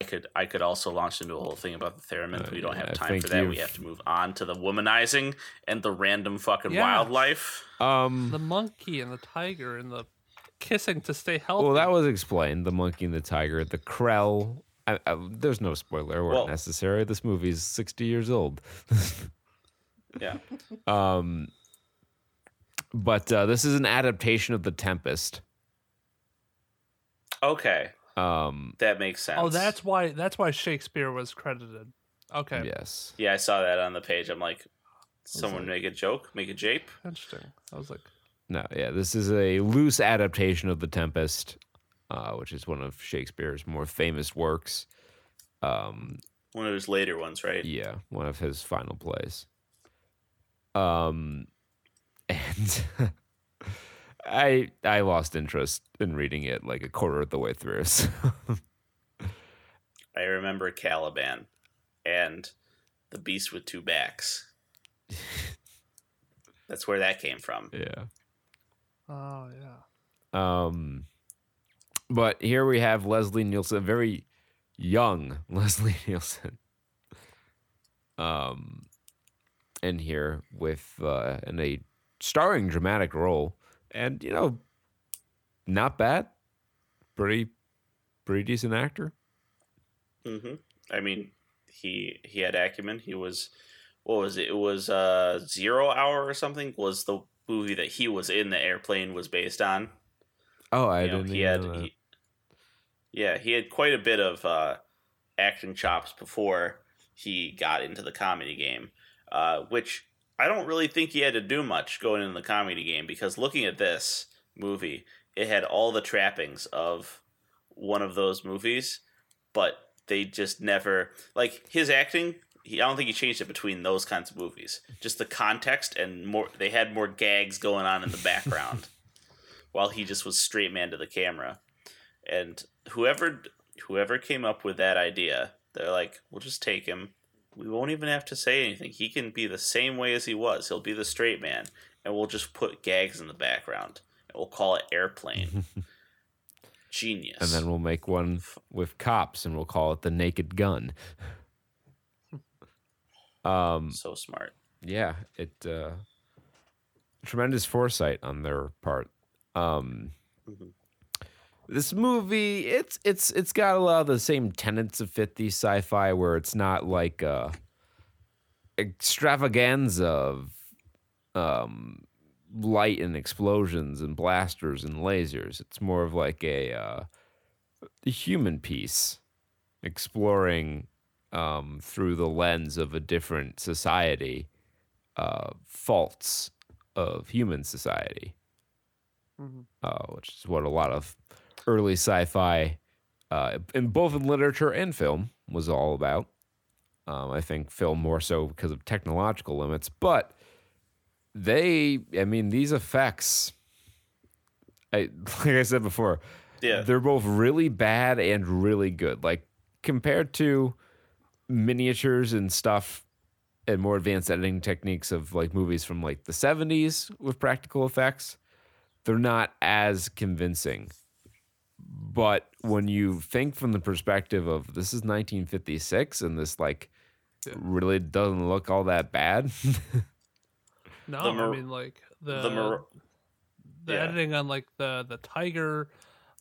I could I could also launch into a whole thing about the theremin. but we don't
Uh, yeah,
have time for that. We
you've-
have to move on to the womanizing and the random fucking
Yeah.
wildlife.
Um,
the monkey and the tiger and the kissing to stay healthy.
well, that was explained. The monkey and the tiger, the Krell. I, I, there's no spoiler weren't
Well-
necessary. This movie's 60 years old.
Yeah.
Um, but uh, this is an adaptation of The Tempest.
Okay,
Um,
that makes sense.
oh, that's why that's why Shakespeare was credited. Okay,
yes.
yeah. I saw that on the page. I'm like, someone make a joke, make a jape.
interesting. I was like,
No, yeah, this is a loose adaptation of The Tempest, uh, which is one of Shakespeare's more famous works. Um,
One of his later ones, right?
yeah, one of his final plays. Um, and I I lost interest in reading it like a quarter of the way through. So.
I remember Caliban and the beast with two backs. That's where that came from.
yeah.
oh yeah.
Um, but here we have Leslie Nielsen, very young Leslie Nielsen. Um, in here with uh, in a starring dramatic role, and you know, not bad, pretty, pretty decent actor.
hmm I mean, he he had acumen. He was what was it? It was uh Zero Hour or something. Was the movie that he was in the airplane was based on.
Oh, I
You know,
didn't.
he
even
had
know
he, yeah he had quite a bit of uh, acting chops before he got into the comedy game uh, which i don't really think he had to do much going into the comedy game because looking at this movie it had all the trappings of one of those movies but they just never like his acting he, I don't think he changed it between those kinds of movies. Just the context and more. They had more gags going on in the background, while he just was straight man to the camera. And whoever whoever came up with that idea, they're like, we'll just take him we won't even have to say anything. He can be the same way as he was. He'll be the straight man, and we'll just put gags in the background, and we'll call it Airplane. Genius.
And then we'll make one with cops and we'll call it the Naked Gun. um,
so smart.
yeah, it uh, tremendous foresight on their part. Um,
Mhm.
This movie, it's it's it's got a lot of the same tenets of 50 sci-fi, where it's not like a extravaganza of um, light and explosions and blasters and lasers. It's more of like a, uh, a human piece exploring um, through the lens of a different society uh, faults of human society,
Mhm.
uh, which is what a lot of early sci-fi, uh, in both in literature and film, was all about. Um, I think film more so because of technological limits, but they, I mean, these effects, I, like I said before,
Yeah.
they're both really bad and really good. Like compared to miniatures and stuff and more advanced editing techniques of like movies from like the 70s with practical effects, they're not as convincing. But when you think from the perspective of this is 1956 and this like
Yeah.
really doesn't look all that bad.
No,
The mar-
I mean like the
the mar-
the
yeah.
editing on like the the tiger,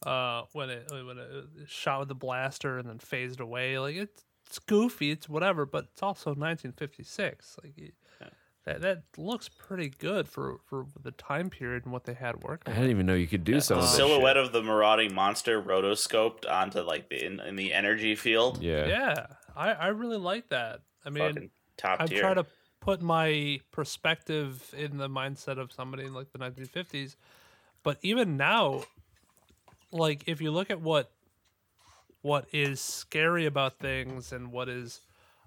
uh, when it when it shot with the blaster and then phased away, like it's it's goofy, it's whatever, but it's also 1956. Like it-
Yeah.
That that looks pretty good for for the time period and what they had working.
I didn't even know you could do some
the
of this
silhouette
shit.
of the marauding monster rotoscoped onto like the in, in the energy field.
Yeah.
Yeah, I I really like that. I mean,
Fucking top
I'm
tier.
trying to put my perspective in the mindset of somebody in like the 1950s, but even now, like if you look at what what is scary about things and what is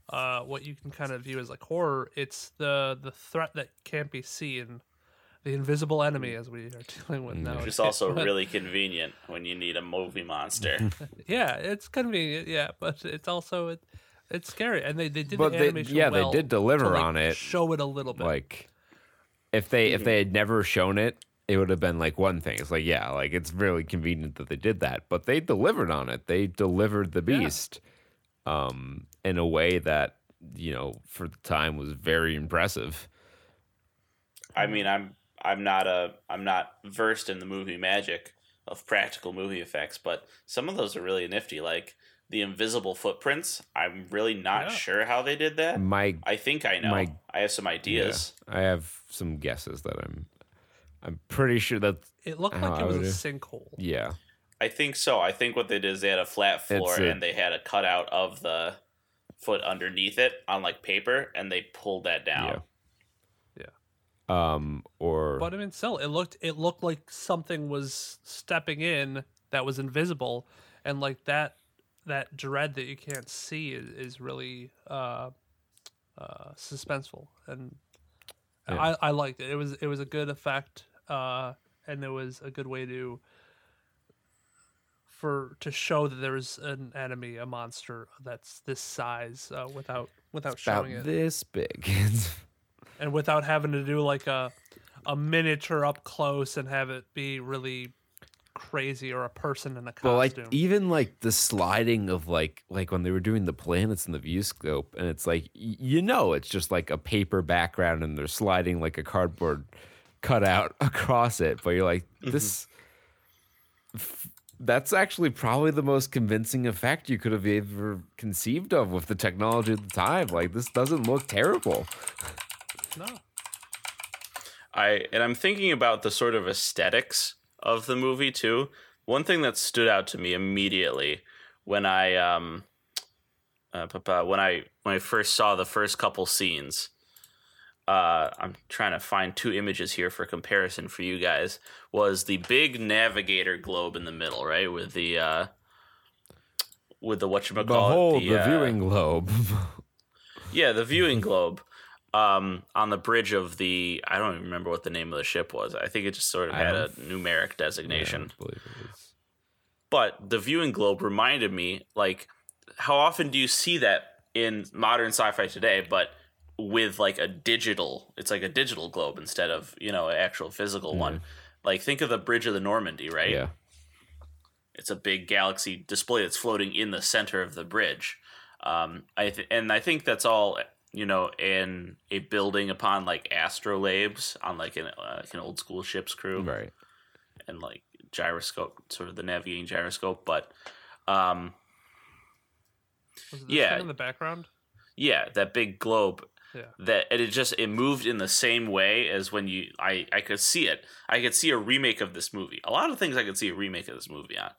uh, what you can kind of view as like horror, it's the the threat that can't be seen, the invisible enemy as we are dealing with now.
Which is also really convenient when you need a movie monster.
yeah, it's convenient, yeah, but it's also it, it's scary, and they they did
But
the
they-
animation
yeah, they did deliver
to, like,
on it.
show it a little bit.
like if they if they had never shown it it would have been like one thing it's like yeah like it's really convenient that they did that but they delivered on it they delivered the
Yeah.
beast um in a way that you know for the time was very impressive
I mean, I'm I'm not a I'm not versed in the movie magic of practical movie effects, but some of those are really nifty. Like the invisible footprints. I'm really not
Yeah.
sure how they did that.
my
I think I know.
My-
I have some ideas.
i have some guesses that i'm i'm pretty sure that
It looked like it uh, was a sinkhole.
yeah
I think so. I think what they did is they had a flat floor
a-
and they had a cutout of the foot underneath it on like paper, and they pulled that down. Yeah. yeah.
Um or
But I mean, still, it looked it looked like something was stepping in that was invisible, and like that that dread that you can't see is, is really uh, uh, suspenseful, and
Yeah.
I I liked it. It was it was a good effect, uh, and it was a good way to for to show that there's an enemy, a monster that's this size, uh, without without
about
showing it.
this big
and without having to do like a a miniature up close and have it be really crazy or a person in a
But like even like the sliding of like like when they were doing the planets in the view scope, and it's like you know it's just like a paper background, and they're sliding like a cardboard cutout across it. But you're like this. f- That's actually probably the most convincing effect you could have ever conceived of with the technology at the time. Like this doesn't look terrible.
no,
I and I'm thinking about the sort of aesthetics of the movie too. One thing that stood out to me immediately when I um uh, pa- pa- when I when I first saw the first couple scenes. Uh, I'm trying to find two images here for comparison for you guys. Was the big navigator globe in the middle, right? With the uh, with the what you call
Behold
it,
the,
uh,
viewing globe.
yeah, the viewing globe um, on the bridge of the. I don't even remember what the name of the ship was. I think it just sort of
I
had a numeric designation.
I believe it is.
But the viewing globe reminded me, like, how often do you see that in modern sci-fi today, but with like a digital. It's like a digital globe instead of you know an actual physical one. Like think of the Bridge of the Normandy, right?
Yeah.
It's a big galaxy display that's floating in the center of the bridge. Um, I th- and I think that's all you know in a building upon like astrolabes on like an uh, like an old school ship's crew
Right.
and like gyroscope, sort of the navigating gyroscope. But um,
Was it this
Yeah.
thing in the background?
yeah, that big globe
Yeah.
that and it just it moved in the same way as when you I I could see it. I could see a remake of this movie. A lot of things I could see a remake of this movie on.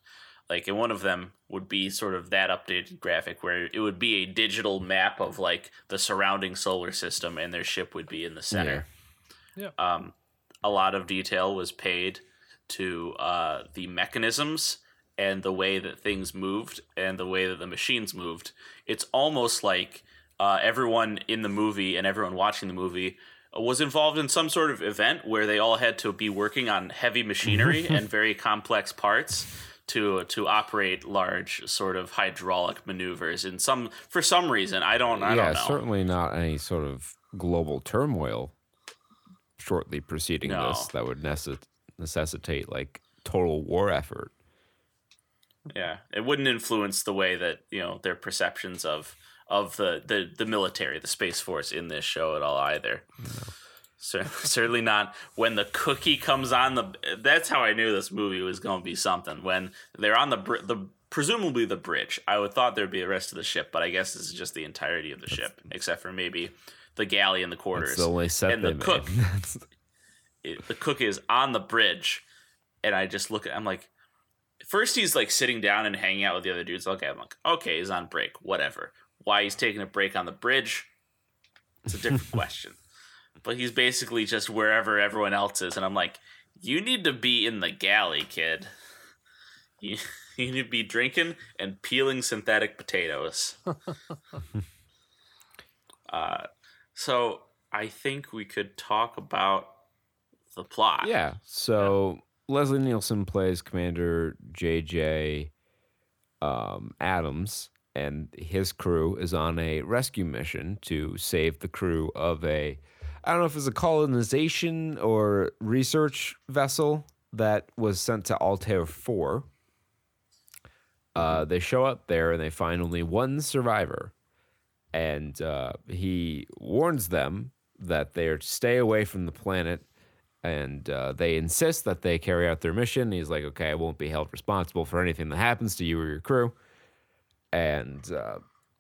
Like and one of them would be sort of that updated graphic where it would be a digital map of like the surrounding solar system and their ship would be in the center.
Yeah.
Um a lot of detail was paid to uh the mechanisms and the way that things moved and the way that the machines moved. It's almost like uh, everyone in the movie and everyone watching the movie was involved in some sort of event where they all had to be working on heavy machinery and very complex parts to to operate large sort of hydraulic maneuvers in some for some reason I don't I
yeah,
don't know
certainly not any sort of global turmoil shortly preceding
No.
this that would necess- necessitate like total war effort.
Yeah, it wouldn't influence the way that you know their perceptions of of the the, the military, the space force in this show at all either. So, certainly not when the cookie comes on the. That's how I knew this movie was going to be something. When they're on the the presumably the bridge, I would thought there'd be the rest of the ship, but I guess this is just the entirety of the ship, except for maybe the galley and the quarters.
It's the only set
and the
made.
cook it, the cook is on the bridge, and I just look at. I'm like, first he's like sitting down and hanging out with the other dudes. Okay, I'm like, okay, he's on break, whatever. Why he's taking a break on the bridge? It's a different question. But he's basically just wherever everyone else is, and I'm like, you need to be in the galley, kid. You, you need to be drinking and peeling synthetic potatoes. uh, so I think we could talk about the plot.
Yeah. So Leslie Nielsen plays Commander JJ um, Adams, and his crew is on a rescue mission to save the crew of a, I don't know if it's a colonization or research vessel that was sent to Altair 4. Uh, they show up there and they find only one survivor. And uh, he warns them that they're to stay away from the planet and uh, they insist that they carry out their mission. He's like, okay, I won't be held responsible for anything that happens to you or your crew. And uh,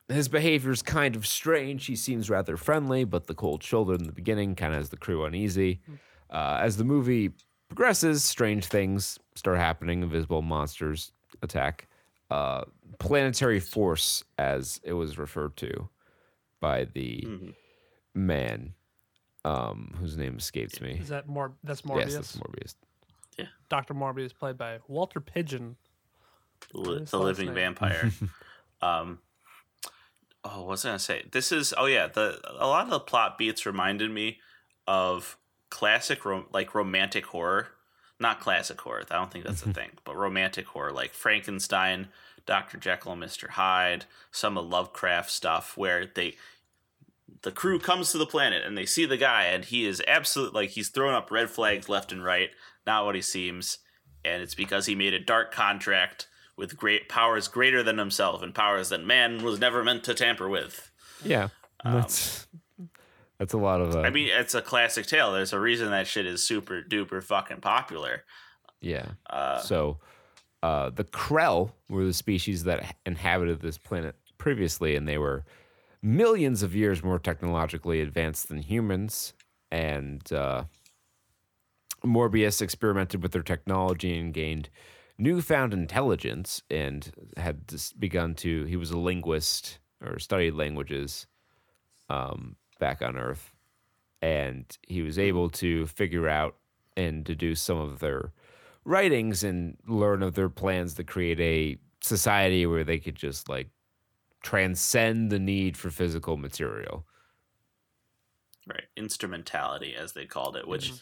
his behavior is kind of strange. He seems rather friendly, but the cold shoulder in the beginning kind of has the crew uneasy. Uh, as the movie progresses, strange things start happening. Invisible monsters attack. Uh, planetary force, as it was referred to by the
Mhm.
man um, whose name escapes me.
Is that more? That's Morbius.
Yes, that's Morbius.
Doctor Morbius, played by Walter Pidgeon.
li- the living
name.
vampire. um, oh, what was I gonna say? This is oh yeah, the a lot of the plot beats reminded me of classic rom- like romantic horror, not classic horror. I don't think that's a thing, but romantic horror like Frankenstein, Doctor Jekyll and Mister Hyde, some of Lovecraft stuff where they. The crew comes to the planet and they see the guy, and he is absolutely like he's throwing up red flags left and right. Not what he seems, and it's because he made a dark contract with great powers greater than himself and powers that man was never meant to tamper with.
Yeah, that's that's a lot of. Uh,
I mean, it's a classic tale. There's a reason that shit is super duper fucking popular.
yeah.
Uh,
So, uh, the Krell were the species that inhabited this planet previously, and they were millions of years more technologically advanced than humans. And uh, Morbius experimented with their technology and gained newfound intelligence, and had just begun to. He was a linguist or studied languages um, back on Earth, and he was able to figure out and deduce some of their writings and learn of their plans to create a society where they could just like transcend the need for physical material.
right, instrumentality as they called it. Which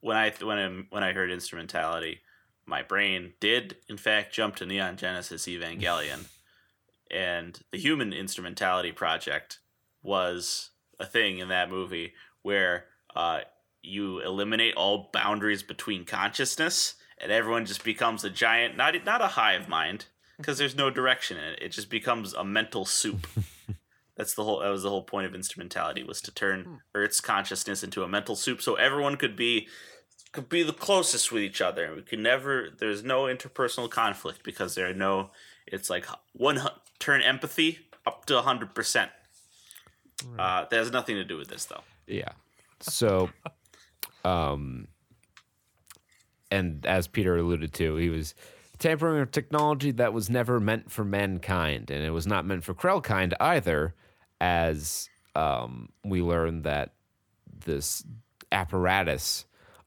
when I when I, when I heard instrumentality, my brain did in fact jump to Neon Genesis Evangelion. and the Human Instrumentality Project was a thing in that movie where uh, you eliminate all boundaries between consciousness, and everyone just becomes a giant not not a hive mind because there's no direction in it. It just becomes a mental soup. That's the whole. That was the whole point of instrumentality was to turn Earth's consciousness into a mental soup, so everyone could be could be the closest with each other. We could never. There's no interpersonal conflict because there are no. It's like one turn empathy up to hundred percent. Uh, that has nothing to do with this though.
Yeah. So, um, and as Peter alluded to, he was tampering with technology that was never meant for mankind, and it was not meant for Krellkind either. As um, we learned that this apparatus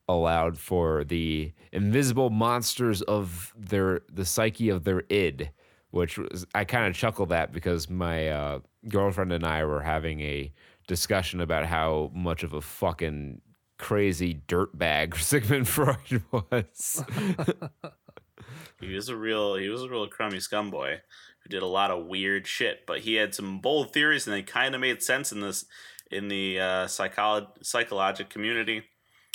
allowed for the invisible monsters of their the psyche of their id, which was I kind of chuckled at because my uh, girlfriend and I were having a discussion about how much of a fucking crazy dirtbag Sigmund Freud was.
He was a real. He was a real crummy scumboy who did a lot of weird shit. But he had some bold theories, and they kind of made sense in this in the uh, psycholo- community.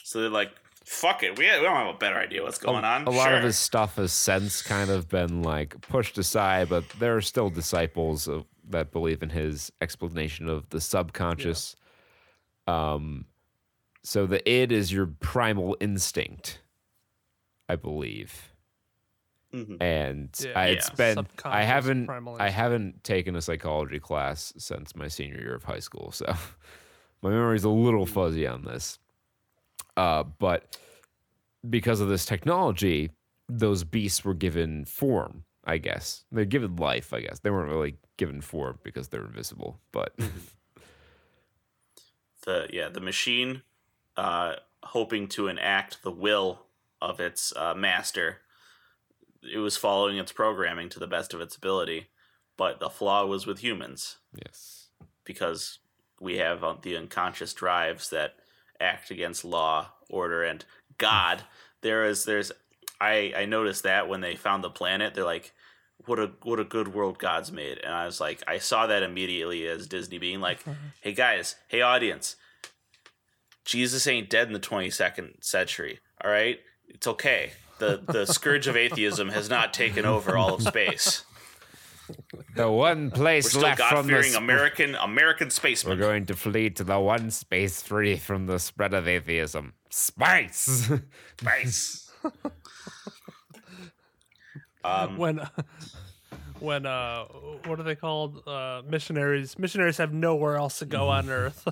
So they're like, "Fuck it, we, we don't have a better idea what's going on."
a lot of his stuff has since kind of been like pushed aside, but there are still disciples of, that believe in his explanation of the subconscious. Um, so the id is your primal instinct, I believe.
Mhm.
And
Yeah.
I, it's
Yeah.
been I haven't I haven't taken a psychology class since my senior year of high school, so my memory's a little fuzzy on this. Uh, but because of this technology, those beasts were given form. I guess they're given life. I guess they weren't really given form because they're invisible. But
the yeah the machine, uh, hoping to enact the will of its uh, master. It was following its programming to the best of its ability, but the flaw was with humans.
yes,
because we have uh, the unconscious drives that act against law, order, and God. There is there's I I noticed that when they found the planet, they're like, what a what a good world God's made, and I was like, I saw that immediately as Disney being like, hey guys, hey audience, Jesus ain't dead in the twenty second century. All right, it's okay. The the scourge of atheism has not taken over all of space.
the one
We're
place
still
left
God
from the
fearing
sp-
American American
We're going to flee to the one space free from the spread of atheism. Space.
Space. um,
when when uh what are they called uh missionaries missionaries have nowhere else to go on earth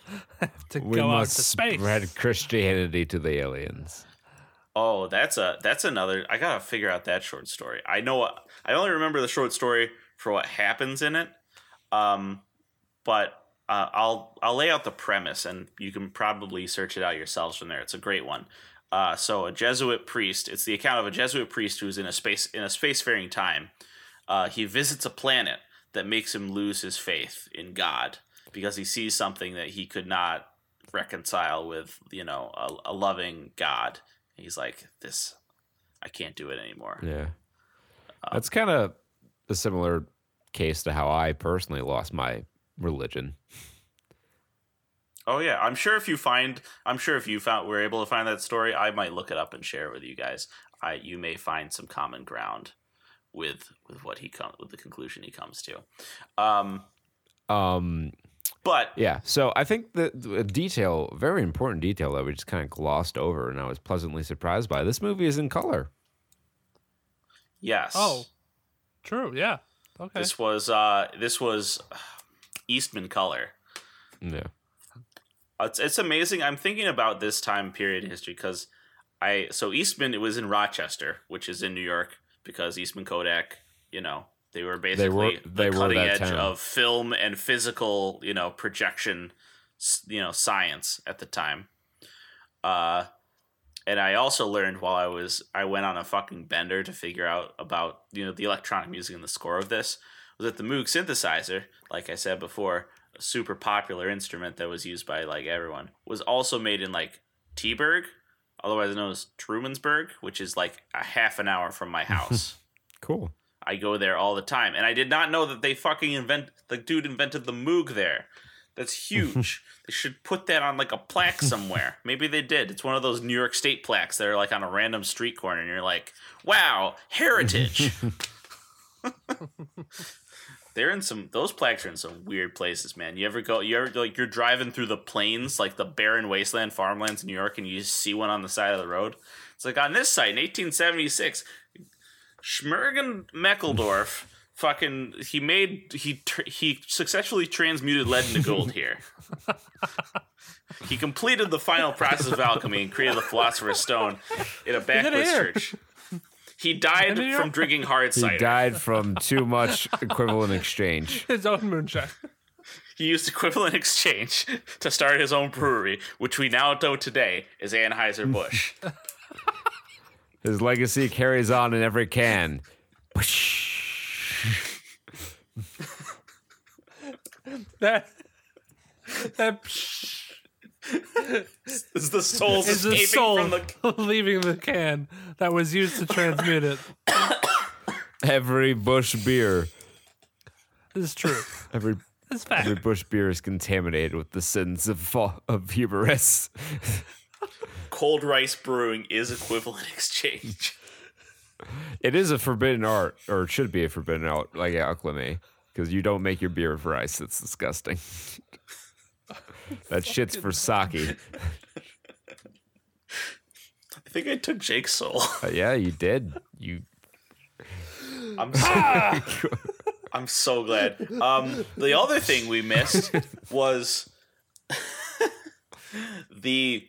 to
we
go out
must
to space
spread Christianity to the aliens.
oh, that's a that's another. I gotta figure out that short story. I know. I only remember the short story for what happens in it. Um, but uh, I'll I'll lay out the premise, and you can probably search it out yourselves from there. It's a great one. Uh, so a Jesuit priest. It's the account of a Jesuit priest who's in a space in a spacefaring time. Uh, he visits a planet that makes him lose his faith in God because he sees something that he could not reconcile with, you know, a, a loving God. He's like, this, I can't do it anymore.
Yeah.
Um,
That's kind of a similar case to how I personally lost my religion.
Oh yeah, I'm sure if you find, I'm sure if you found, were able to find that story, I might look it up and share it with you guys. I, you may find some common ground with with what he comes with the conclusion he comes to. Um,
Um,
but
yeah. So I think the, the detail, very important detail that we just kind of glossed over, and I was pleasantly surprised by. This movie is in color.
yes,
oh true yeah okay
this was uh, this was Eastman color.
Yeah.
It's it's amazing. I'm thinking about this time period in history because I so Eastman it was in Rochester, which is in New York, because Eastman Kodak, you know, they were basically they
were-
the
they were
cutting edge
town.
of film and physical, you know, projection, you know, science at the time. Uh, and I also learned while I was I went on a fucking bender to figure out about you know the electronic music and the score of this was that the Moog synthesizer, like I said before, a super popular instrument that was used by like everyone, was also made in like T-burg, otherwise known as Trumansburg, which is like a half an hour from my house.
Cool.
I go there all the time, and I did not know that they fucking invent the dude invented the Moog there. That's huge. they should put that on like a plaque somewhere. Maybe they did. It's one of those New York State plaques that are like on a random street corner, and you're like, "Wow, heritage." They're in some those plaques are in some weird places, man. You ever go you ever like you're driving through the plains, like the barren wasteland farmlands in New York, and you see one on the side of the road? It's like on this site in 1876, Schmergen Meckeldorf fucking he made he tr- he successfully transmuted lead into gold here. he completed the final process of alchemy and created the philosopher's stone in a backwoods
here.
church. He died from drinking hard cider.
He died from too much equivalent exchange.
His own moonshine.
He used equivalent exchange to start his own brewery, which we now know today is Anheuser-Busch.
His legacy carries on in every can.
That that
is the soul
is the
escaping
soul
from the
leaving the can that was used to transmute it.
Every Busch beer,
This is true.
every
It's fact.
every Busch beer is contaminated with the sins of of hubris.
cold rice brewing is equivalent exchange.
It is a forbidden art, or it should be a forbidden art, like alchemy, because you don't make your beer with rice. It's disgusting. that shit's for sake.
I think I took Jake's soul.
Uh, yeah, you did. You
I'm so, I'm so glad. Um, the other thing we missed was the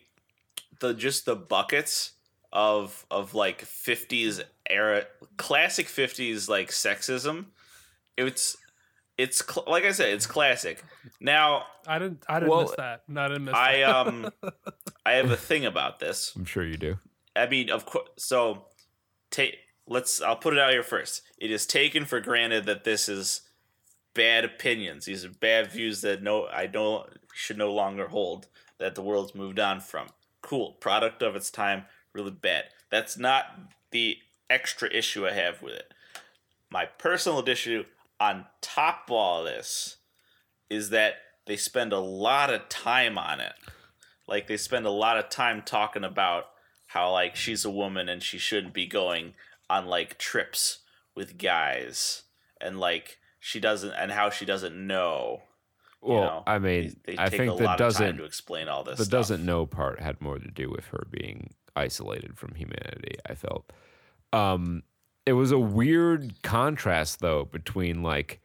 the just the buckets of of like 50s era classic 50s like sexism. It's it's cl- like I said, it's classic. Now
I didn't. I didn't
Well,
miss that. No, I didn't miss
I
that.
um I have a thing about this.
I'm sure you do.
I mean, of course. So, take. Let's. I'll put it out here first. It is taken for granted that this is bad opinions. These are bad views that no, I don't should no longer hold. That the world's moved on from. Cool, product of its time. Really bad. That's not the extra issue I have with it. My personal issue on top of all this is that they spend a lot of time on it. Like they spend a lot of time talking about how like she's a woman and she shouldn't be going on like trips with guys and like she doesn't and how she doesn't know. you
Well,
know?
I mean,
they
I
take
think
a
the
lot of time
doesn't
to explain all this.
the
stuff.
doesn't know part had more to do with her being isolated from humanity. I felt. Um, it was a weird contrast though between like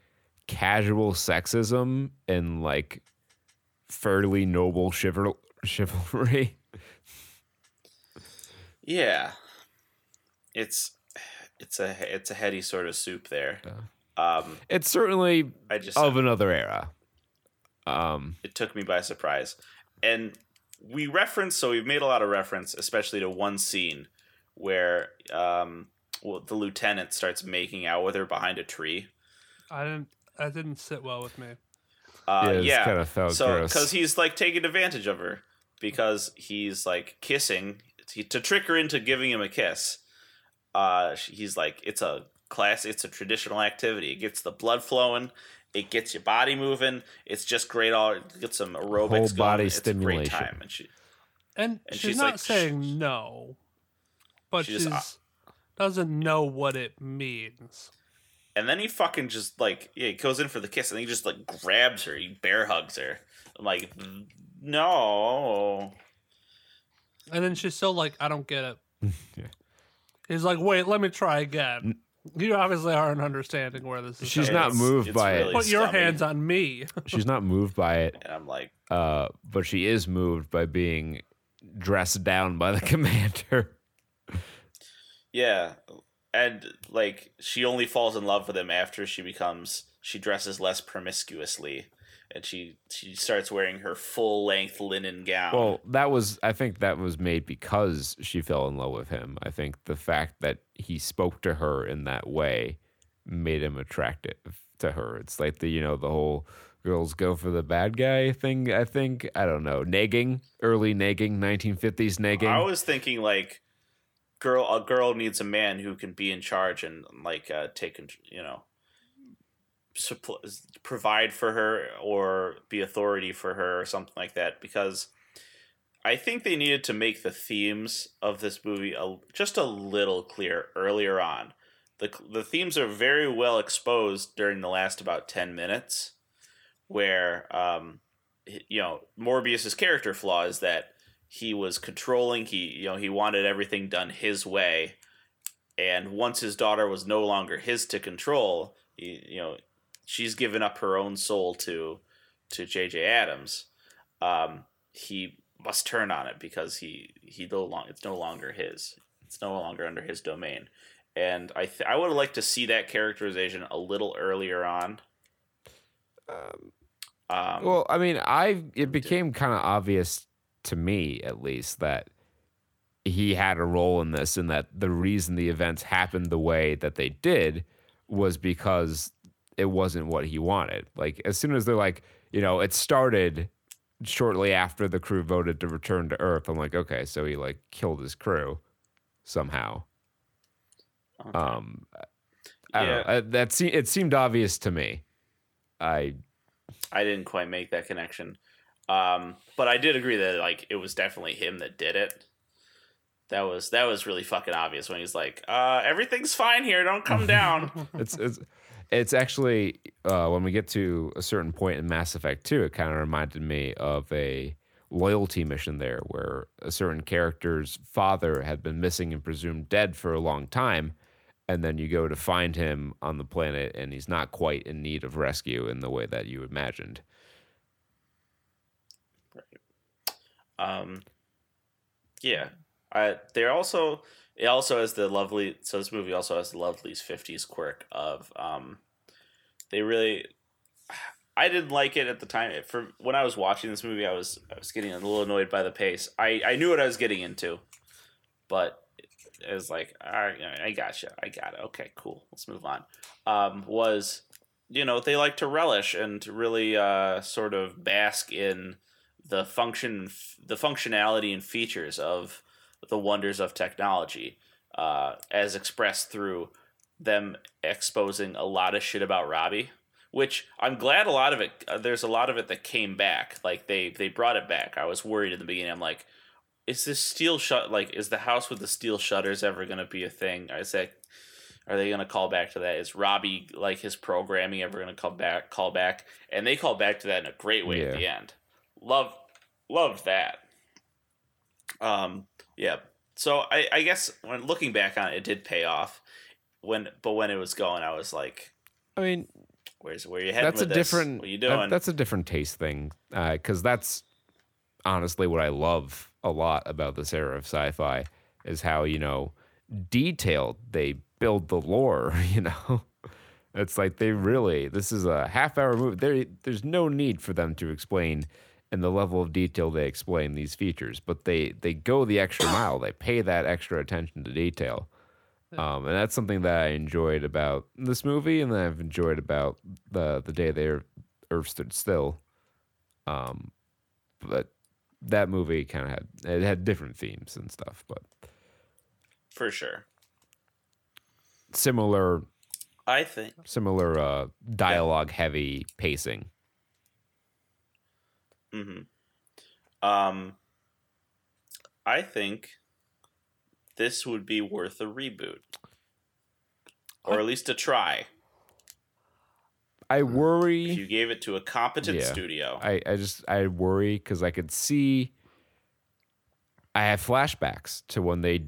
casual sexism and like fairly noble chival- chivalry.
Yeah, it's it's a it's a heady sort of soup there. Um,
It's certainly
I just
of another era. Um,
it took me by surprise. And we reference, so we've made a lot of reference, especially to one scene where um, well, the lieutenant starts making out with her behind a tree.
I didn't. That didn't sit well with me.
Uh,
Yeah,
yeah,
it's kinda felt
so
gross.
because he's like taking advantage of her because he's like kissing he, to trick her into giving him a kiss. Uh, he's like, it's a class, it's a traditional activity. It gets the blood flowing. It gets your body moving. It's just great. All get some aerobics
Whole
going.
body
it's a great
stimulation.
time. And she,
And,
And
she's,
she's
not
like, sh-
saying no, but
She
she's
just, uh,
doesn't know what it means.
And then he fucking just like yeah, he goes in for the kiss and he just like grabs her, he bear hugs her. I'm like, no.
And then she's still like, I don't get it.
Yeah.
He's like, wait, let me try again. You obviously aren't understanding where this is.
She's
going.
not
It's-
moved
it's
by it.
really
Put your
scummy.
hands on me.
she's not moved by it,
And I'm like,
uh, but she is moved by being dressed down by the commander.
Yeah. And like she only falls in love with him after she becomes she dresses less promiscuously and she she starts wearing her full length linen gown.
Well, that was I think that was made because she fell in love with him. I think the fact that he spoke to her in that way made him attractive to her. It's like the you know the whole girls go for the bad guy thing. I think I don't know nagging, early nagging, 1950s nagging.
I was thinking like girl a girl needs a man who can be in charge and like uh, take you know suppl- provide for her or be authority for her or something like that because I think they needed to make the themes of this movie a, just a little clear earlier on. The, the themes are very well exposed during the last about 10 minutes where um, you know Morbius's character flaw is that he was controlling he you know he wanted everything done his way. And once his daughter was no longer his to control he, you know she's given up her own soul to to JJ Adams um, he must turn on it because he he no long it's no longer his. It's no longer under his domain. And I th- I would have liked to see that characterization a little earlier on.
Um,
um,
well, I mean, I it became kind of obvious to me, at least, that he had a role in this, and that the reason the events happened the way that they did was because it wasn't what he wanted. Like as soon as they're like, you know, it started shortly after the crew voted to return to Earth. I'm like, okay, so he like killed his crew somehow.
okay.
Um, I don't
Yeah.
know. Uh, That se- it seemed obvious to me. I
I didn't quite make that connection. Um, but I did agree that like it was definitely him that did it. That was that was really fucking obvious when he's like, uh, everything's fine here, don't come down.
it's it's it's actually uh, when we get to a certain point in Mass Effect 2, it kind of reminded me of a loyalty mission there where a certain character's father had been missing and presumed dead for a long time and then you go to find him on the planet and he's not quite in need of rescue in the way that you imagined.
Um, yeah. I there also it also has the lovely so this movie also has the lovely's fifties quirk of um they really I didn't like it at the time. For when I was watching this movie, I was I was getting a little annoyed by the pace. I I knew what I was getting into, but it was like, all right, I gotcha, I got it. Okay, cool. Let's move on. Um, was you know they like to relish and to really uh, sort of bask in the function, the functionality and features of the wonders of technology, uh, as expressed through them exposing a lot of shit about Robby which I'm glad a lot of it. Uh, there's a lot of it that came back. Like they they brought it back. I was worried in the beginning. I'm like, is this steel shut? Like, is the house with the steel shutters ever going to be a thing? I say, are they going to call back to that? Is Robby like his programming ever going to come back? Call back, and they call back to that in a great way
Yeah.
at the end. Love loved that. Um, yeah. So I I guess when looking back on it, it did pay off. When but when it was going, I was like,
I mean,
Where's where you heading
that's a
this?
different
What you
that-
doing?
that's a different taste thing because that's honestly what i love a lot about this era of sci-fi is how you know detailed they build the lore you know it's like they really this is a half hour movie there there's no need for them to explain in the level of detail they explain these features but they they go the extra mile they pay that extra attention to detail um, and that's something that I enjoyed about this movie, and that I've enjoyed about the the day the Earth stood still. Um, but that movie kind of had it had different themes and stuff, but
for sure.
similar
I think
similar uh, dialogue heavy pacing.
Hmm Um, I think this would be worth a reboot, or at least a try.
I
If
worry.
you gave it to a competent
Yeah.
studio.
I, I just I worry because I could see. I have flashbacks to when they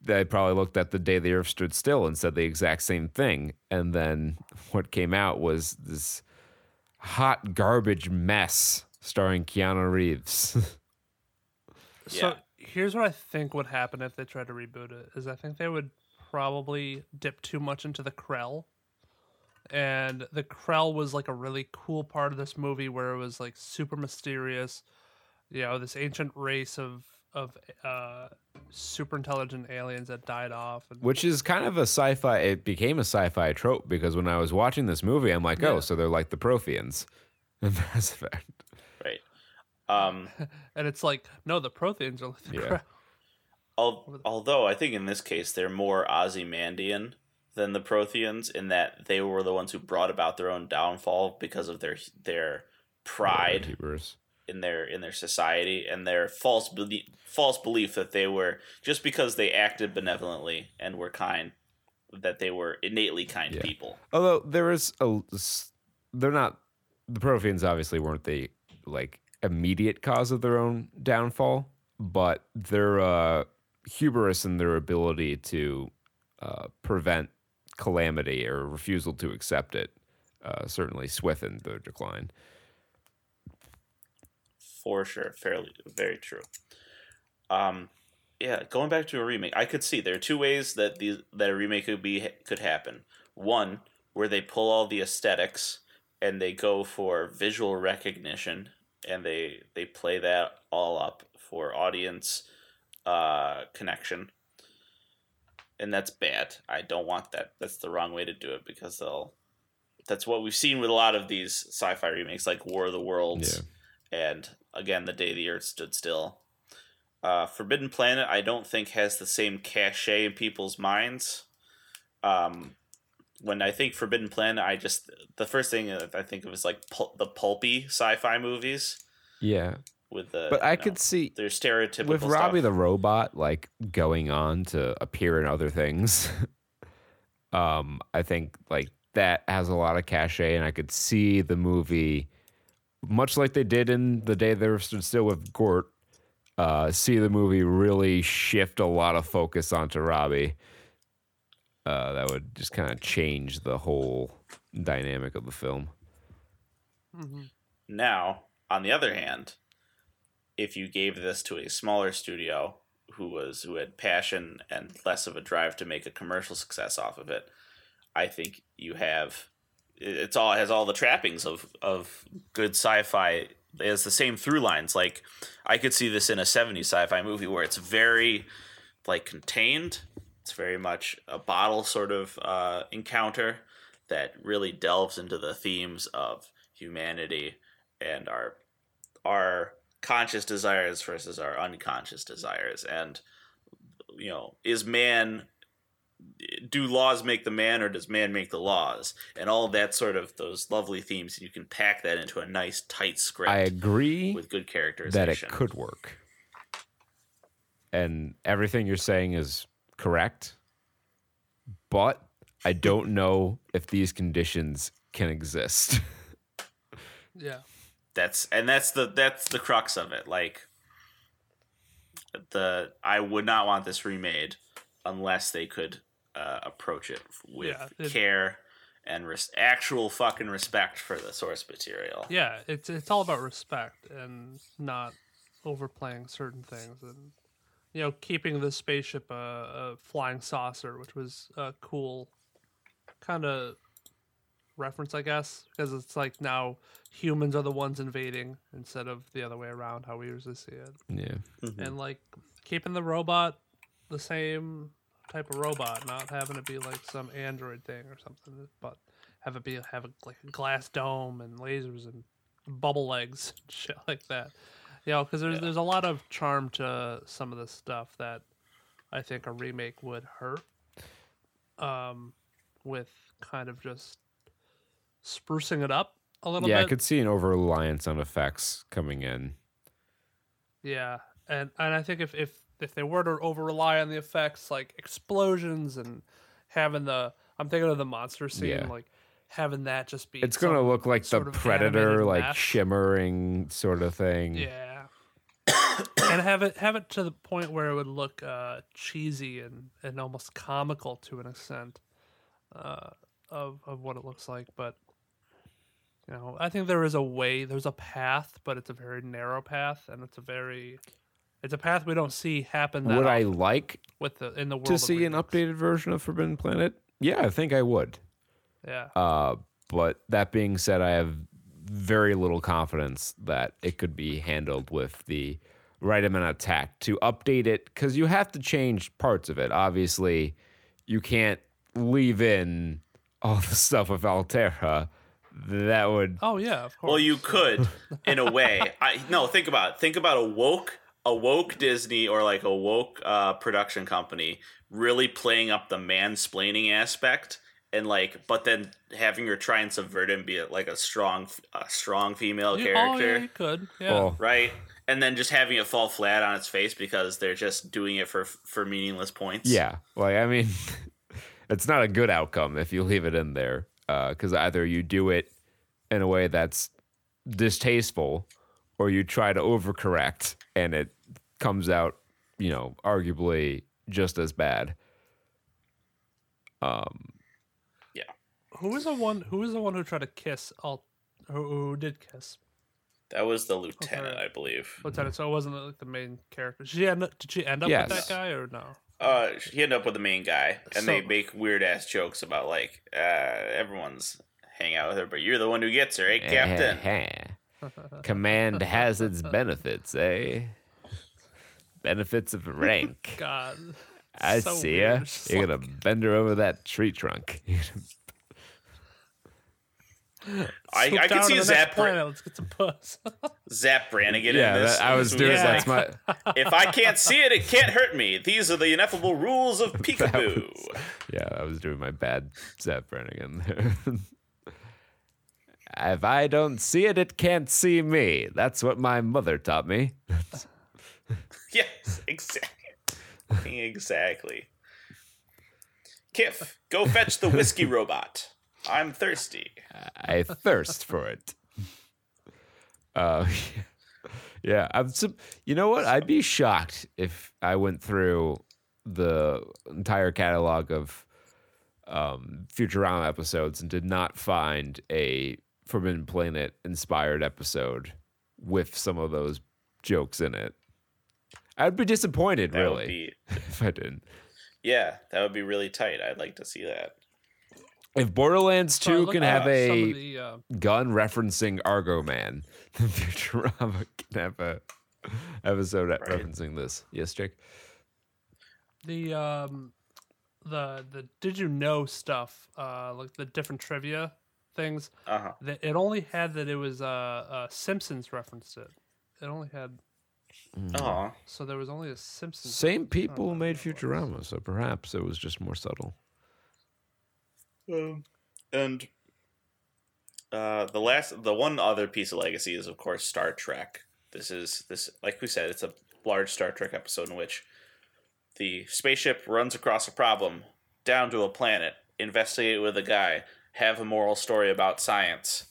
they probably looked at the day the earth stood still and said the exact same thing and then what came out was this hot garbage mess starring keanu reeves
So
Yeah.
here's what I think would happen if they tried to reboot it is I think they would probably dip too much into the Krell. And the Krell was like a really cool part of this movie where it was like super mysterious. You know, this ancient race of of uh super intelligent aliens that died off and
which is kind of a sci-fi it became a sci-fi trope because when i was watching this movie i'm like oh
Yeah.
so they're like the protheans in mass effect
right. Um,
and it's like no the Protheans are like the
Yeah.
Al- although I think in this case they're more Ozymandian than the Protheans in that they were the ones who brought about their own downfall because of their their pride
Hubris.
in their in their society and their false belief false belief that they were just because they acted benevolently and were kind that they were innately kind
Yeah.
people.
Although there is a they're not the Protheans obviously weren't the like immediate cause of their own downfall, but their uh, hubris and their ability to uh, prevent calamity or refusal to accept it uh, certainly swiftened their decline.
For sure, fairly very true. Um, yeah, going back to a remake, I could see there are two ways that these that a remake could be could happen. One where they pull all the aesthetics and they go for visual recognition and they they play that all up for audience uh, connection. And that's bad. I don't want that. That's the wrong way to do it because they'll. That's what we've seen with a lot of these sci-fi remakes, like War of the Worlds and again the day the earth stood still uh, forbidden planet i don't think has the same cachet in people's minds um, when i think forbidden planet i just the first thing i think of is like pul- the pulpy sci-fi movies
Yeah,
with the
but I
know,
could see
their stereotypical
with Robby
stuff.
the robot like going on to appear in other things. um, I think like that has a lot of cachet, and I could see the movie, much like they did in the day they were stood still with Gort. Uh, see the movie really shift a lot of focus onto Robby. Uh, that would just kind of change the whole dynamic of the film.
hmm
Now, on the other hand, if you gave this to a smaller studio who was who had passion and less of a drive to make a commercial success off of it, I think you have it's all it has all the trappings of of good sci-fi. It has the same through lines. Like I could see this in a 70s sci-fi movie where it's very like contained. It's very much a bottle sort of uh, encounter that really delves into the themes of humanity and our our conscious desires versus our unconscious desires and you know is man do laws make the man or does man make the laws and all that sort of those lovely themes you can pack that into a nice tight script
I agree.
with good
characters.
that
it could work. And everything you're saying is correct. But I don't know if these conditions can exist.
Yeah.
that's and that's the that's the crux of it like the i would not want this remade unless they could uh, approach it with
Yeah, it-
care and res- actual fucking respect for the source material
Yeah, it's it's all about respect and not overplaying certain things, and you know, keeping the spaceship a, a flying saucer, which was a cool kind of reference, I guess, because it's like now humans are the ones invading instead of the other way around, how we usually see it,
yeah. Mm-hmm.
and like keeping the robot the same type of robot, not having it be like some android thing or something, but have it be have a, like a glass dome and lasers and bubble legs, and shit like that. You know, because there's
Yeah.
there's a lot of charm to some of the stuff that I think a remake would hurt. Um, with kind of just sprucing it up a little bit.
Yeah, I could see an over reliance on effects coming in.
Yeah, and and I think if if if they were to over rely on the effects like explosions and having the I'm thinking of the monster scene
Yeah.
like having that just be
It's gonna look like the predator, like
mess.
shimmering sort of thing.
yeah, and have it have it to the point where it would look uh, cheesy and and almost comical to an extent uh, of of what it looks like, but. You know, I think there is a way, there's a path, but it's a very narrow path, and it's a very, it's a path we don't see happen that
Would I like
with the in the world
to see an updated version of Forbidden Planet? Yeah, I think I would.
Yeah,
Uh, but that being said, I have very little confidence that it could be handled with the right amount of tact to update it because you have to change parts of it. Obviously, you can't leave in all the stuff of Altaira. That would
Oh yeah, of course.
well you could in a way I no think about it. think about a woke a woke Disney or like a woke uh, production company really playing up the mansplaining aspect and like, but then having her try and subvert it and be like a strong, a strong female
You- Oh,
character,
yeah, you could. Yeah.
Well,
right? And then just having it fall flat on its face because they're just doing it for for meaningless points.
Yeah, like I mean, it's not a good outcome if you leave it in there, because either you do it in a way that's distasteful, or you try to overcorrect and it comes out, you know, arguably just as bad. Um,
Who was the one? Who was the one who tried to kiss? All who, who did kiss
that was the lieutenant,
Okay.
I believe.
Lieutenant? So it wasn't like the main character. Did she end up, did she end up
Yes.
with that guy or no?
Uh, he ended up with the main guy, and they make weird ass jokes about like uh, everyone's hang out with her, but you're the one who gets her, eh, Captain?
Command has its benefits, eh? Benefits of rank.
God.
I
so
see
weird.
ya. You're
like-
gonna bend her over that tree trunk.
I, I can see
to
Zap Bra-
Let's get some puss.
Zapp Brannigan
yeah,
in this.
that, I was doing
movie.
Yeah.
that's my
if I can't see it, it can't hurt me. These are the ineffable rules of peekaboo.
yeah, I was doing my bad Zapp Brannigan there. if I don't see it, it can't see me. That's what my mother taught me.
yes, exactly. exactly. Kiff, go fetch the whiskey robot. I'm thirsty.
I thirst for it. Uh, yeah, I'm. You know what? I'd be shocked if I went through the entire catalog of um, Futurama episodes and did not find a Forbidden Planet inspired episode with some of those jokes in it. I'd be disappointed,
That
really,
be
if I didn't.
yeah, that would be really tight. I'd like to see that.
If Borderlands 2
looked
can have a
the, uh,
gun referencing Argo Man. The Futurama can have a episode referencing this. Yes, Jake.
the um the the did you know stuff uh like the different trivia things
Uh huh.
that it only had that it was uh, uh simpsons referenced it it only had
Oh,
so there was only a simpsons
Same people made Futurama, so perhaps it was just more subtle.
Um, and uh, the last, the one other piece of legacy is, of course, Star Trek. This is this, like we said, it's a large Star Trek episode in which the spaceship runs across a problem down to a planet, investigate with a guy, have a moral story about science,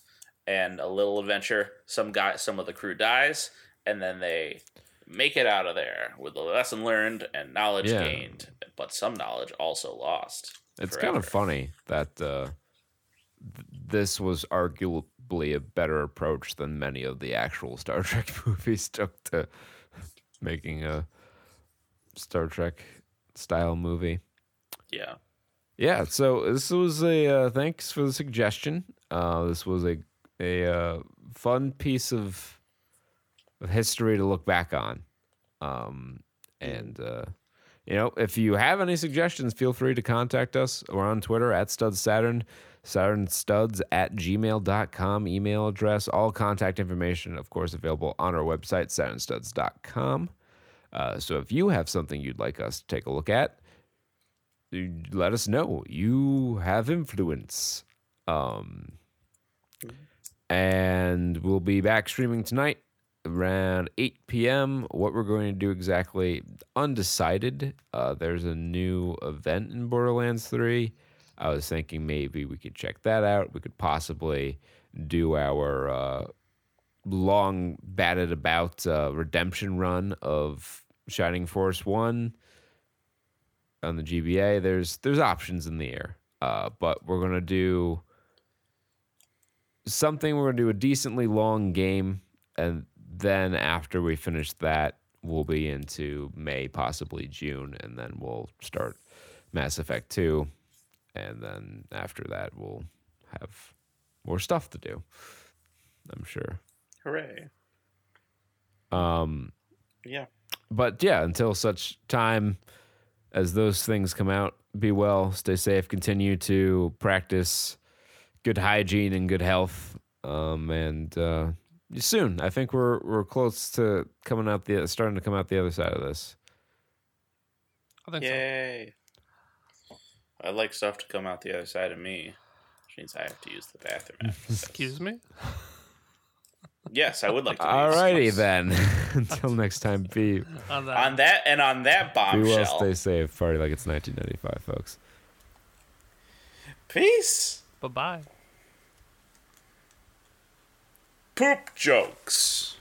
and a little adventure. Some guy, some of the crew dies, and then they make it out of there with a lesson learned and knowledge
Yeah.
gained, but some knowledge also lost.
It's kind of funny that uh, th- this was arguably a better approach than many of the actual Star Trek movies took to making a Star Trek style movie.
Yeah.
Yeah, so this was a uh, thanks for the suggestion. Uh, this was a a uh, fun piece of of history to look back on. Um, and uh, you know, if you have any suggestions, feel free to contact us. We're on Twitter at Studs Saturn, SaturnStuds at gmail.com, email address, all contact information, of course, available on our website, SaturnStuds.com. Uh, so if you have something you'd like us to take a look at, let us know. You have influence. Um, and we'll be back streaming tonight around 8 p.m. What we're going to do exactly, undecided. Uh, there's a new event in Borderlands 3. I was thinking maybe we could check that out. We could possibly do our uh, long batted about uh, redemption run of Shining Force 1 on the GBA. There's there's options in the air, uh, but we're gonna do something. We're gonna do a decently long game, and then after we finish that, we'll be into May, possibly June, and then we'll start Mass Effect Two, and then after that, we'll have more stuff to do. I'm sure.
Hooray.
Um,
Yeah.
but yeah, until such time as those things come out, be well, stay safe, continue to practice good hygiene and good health, um, and uh, soon. I think we're we're close to coming out the starting to come out the other side of this.
I think so.
Yay! I like stuff to come out the other side of me, which means I have to use the bathroom.
Excuse me.
Yes, I would like to. use
Alrighty then. Until next time, be
On that.
On that and on that
be well,
bombshell.
stay safe, party like it's 1995, folks.
Peace.
Bye bye.
Poop jokes.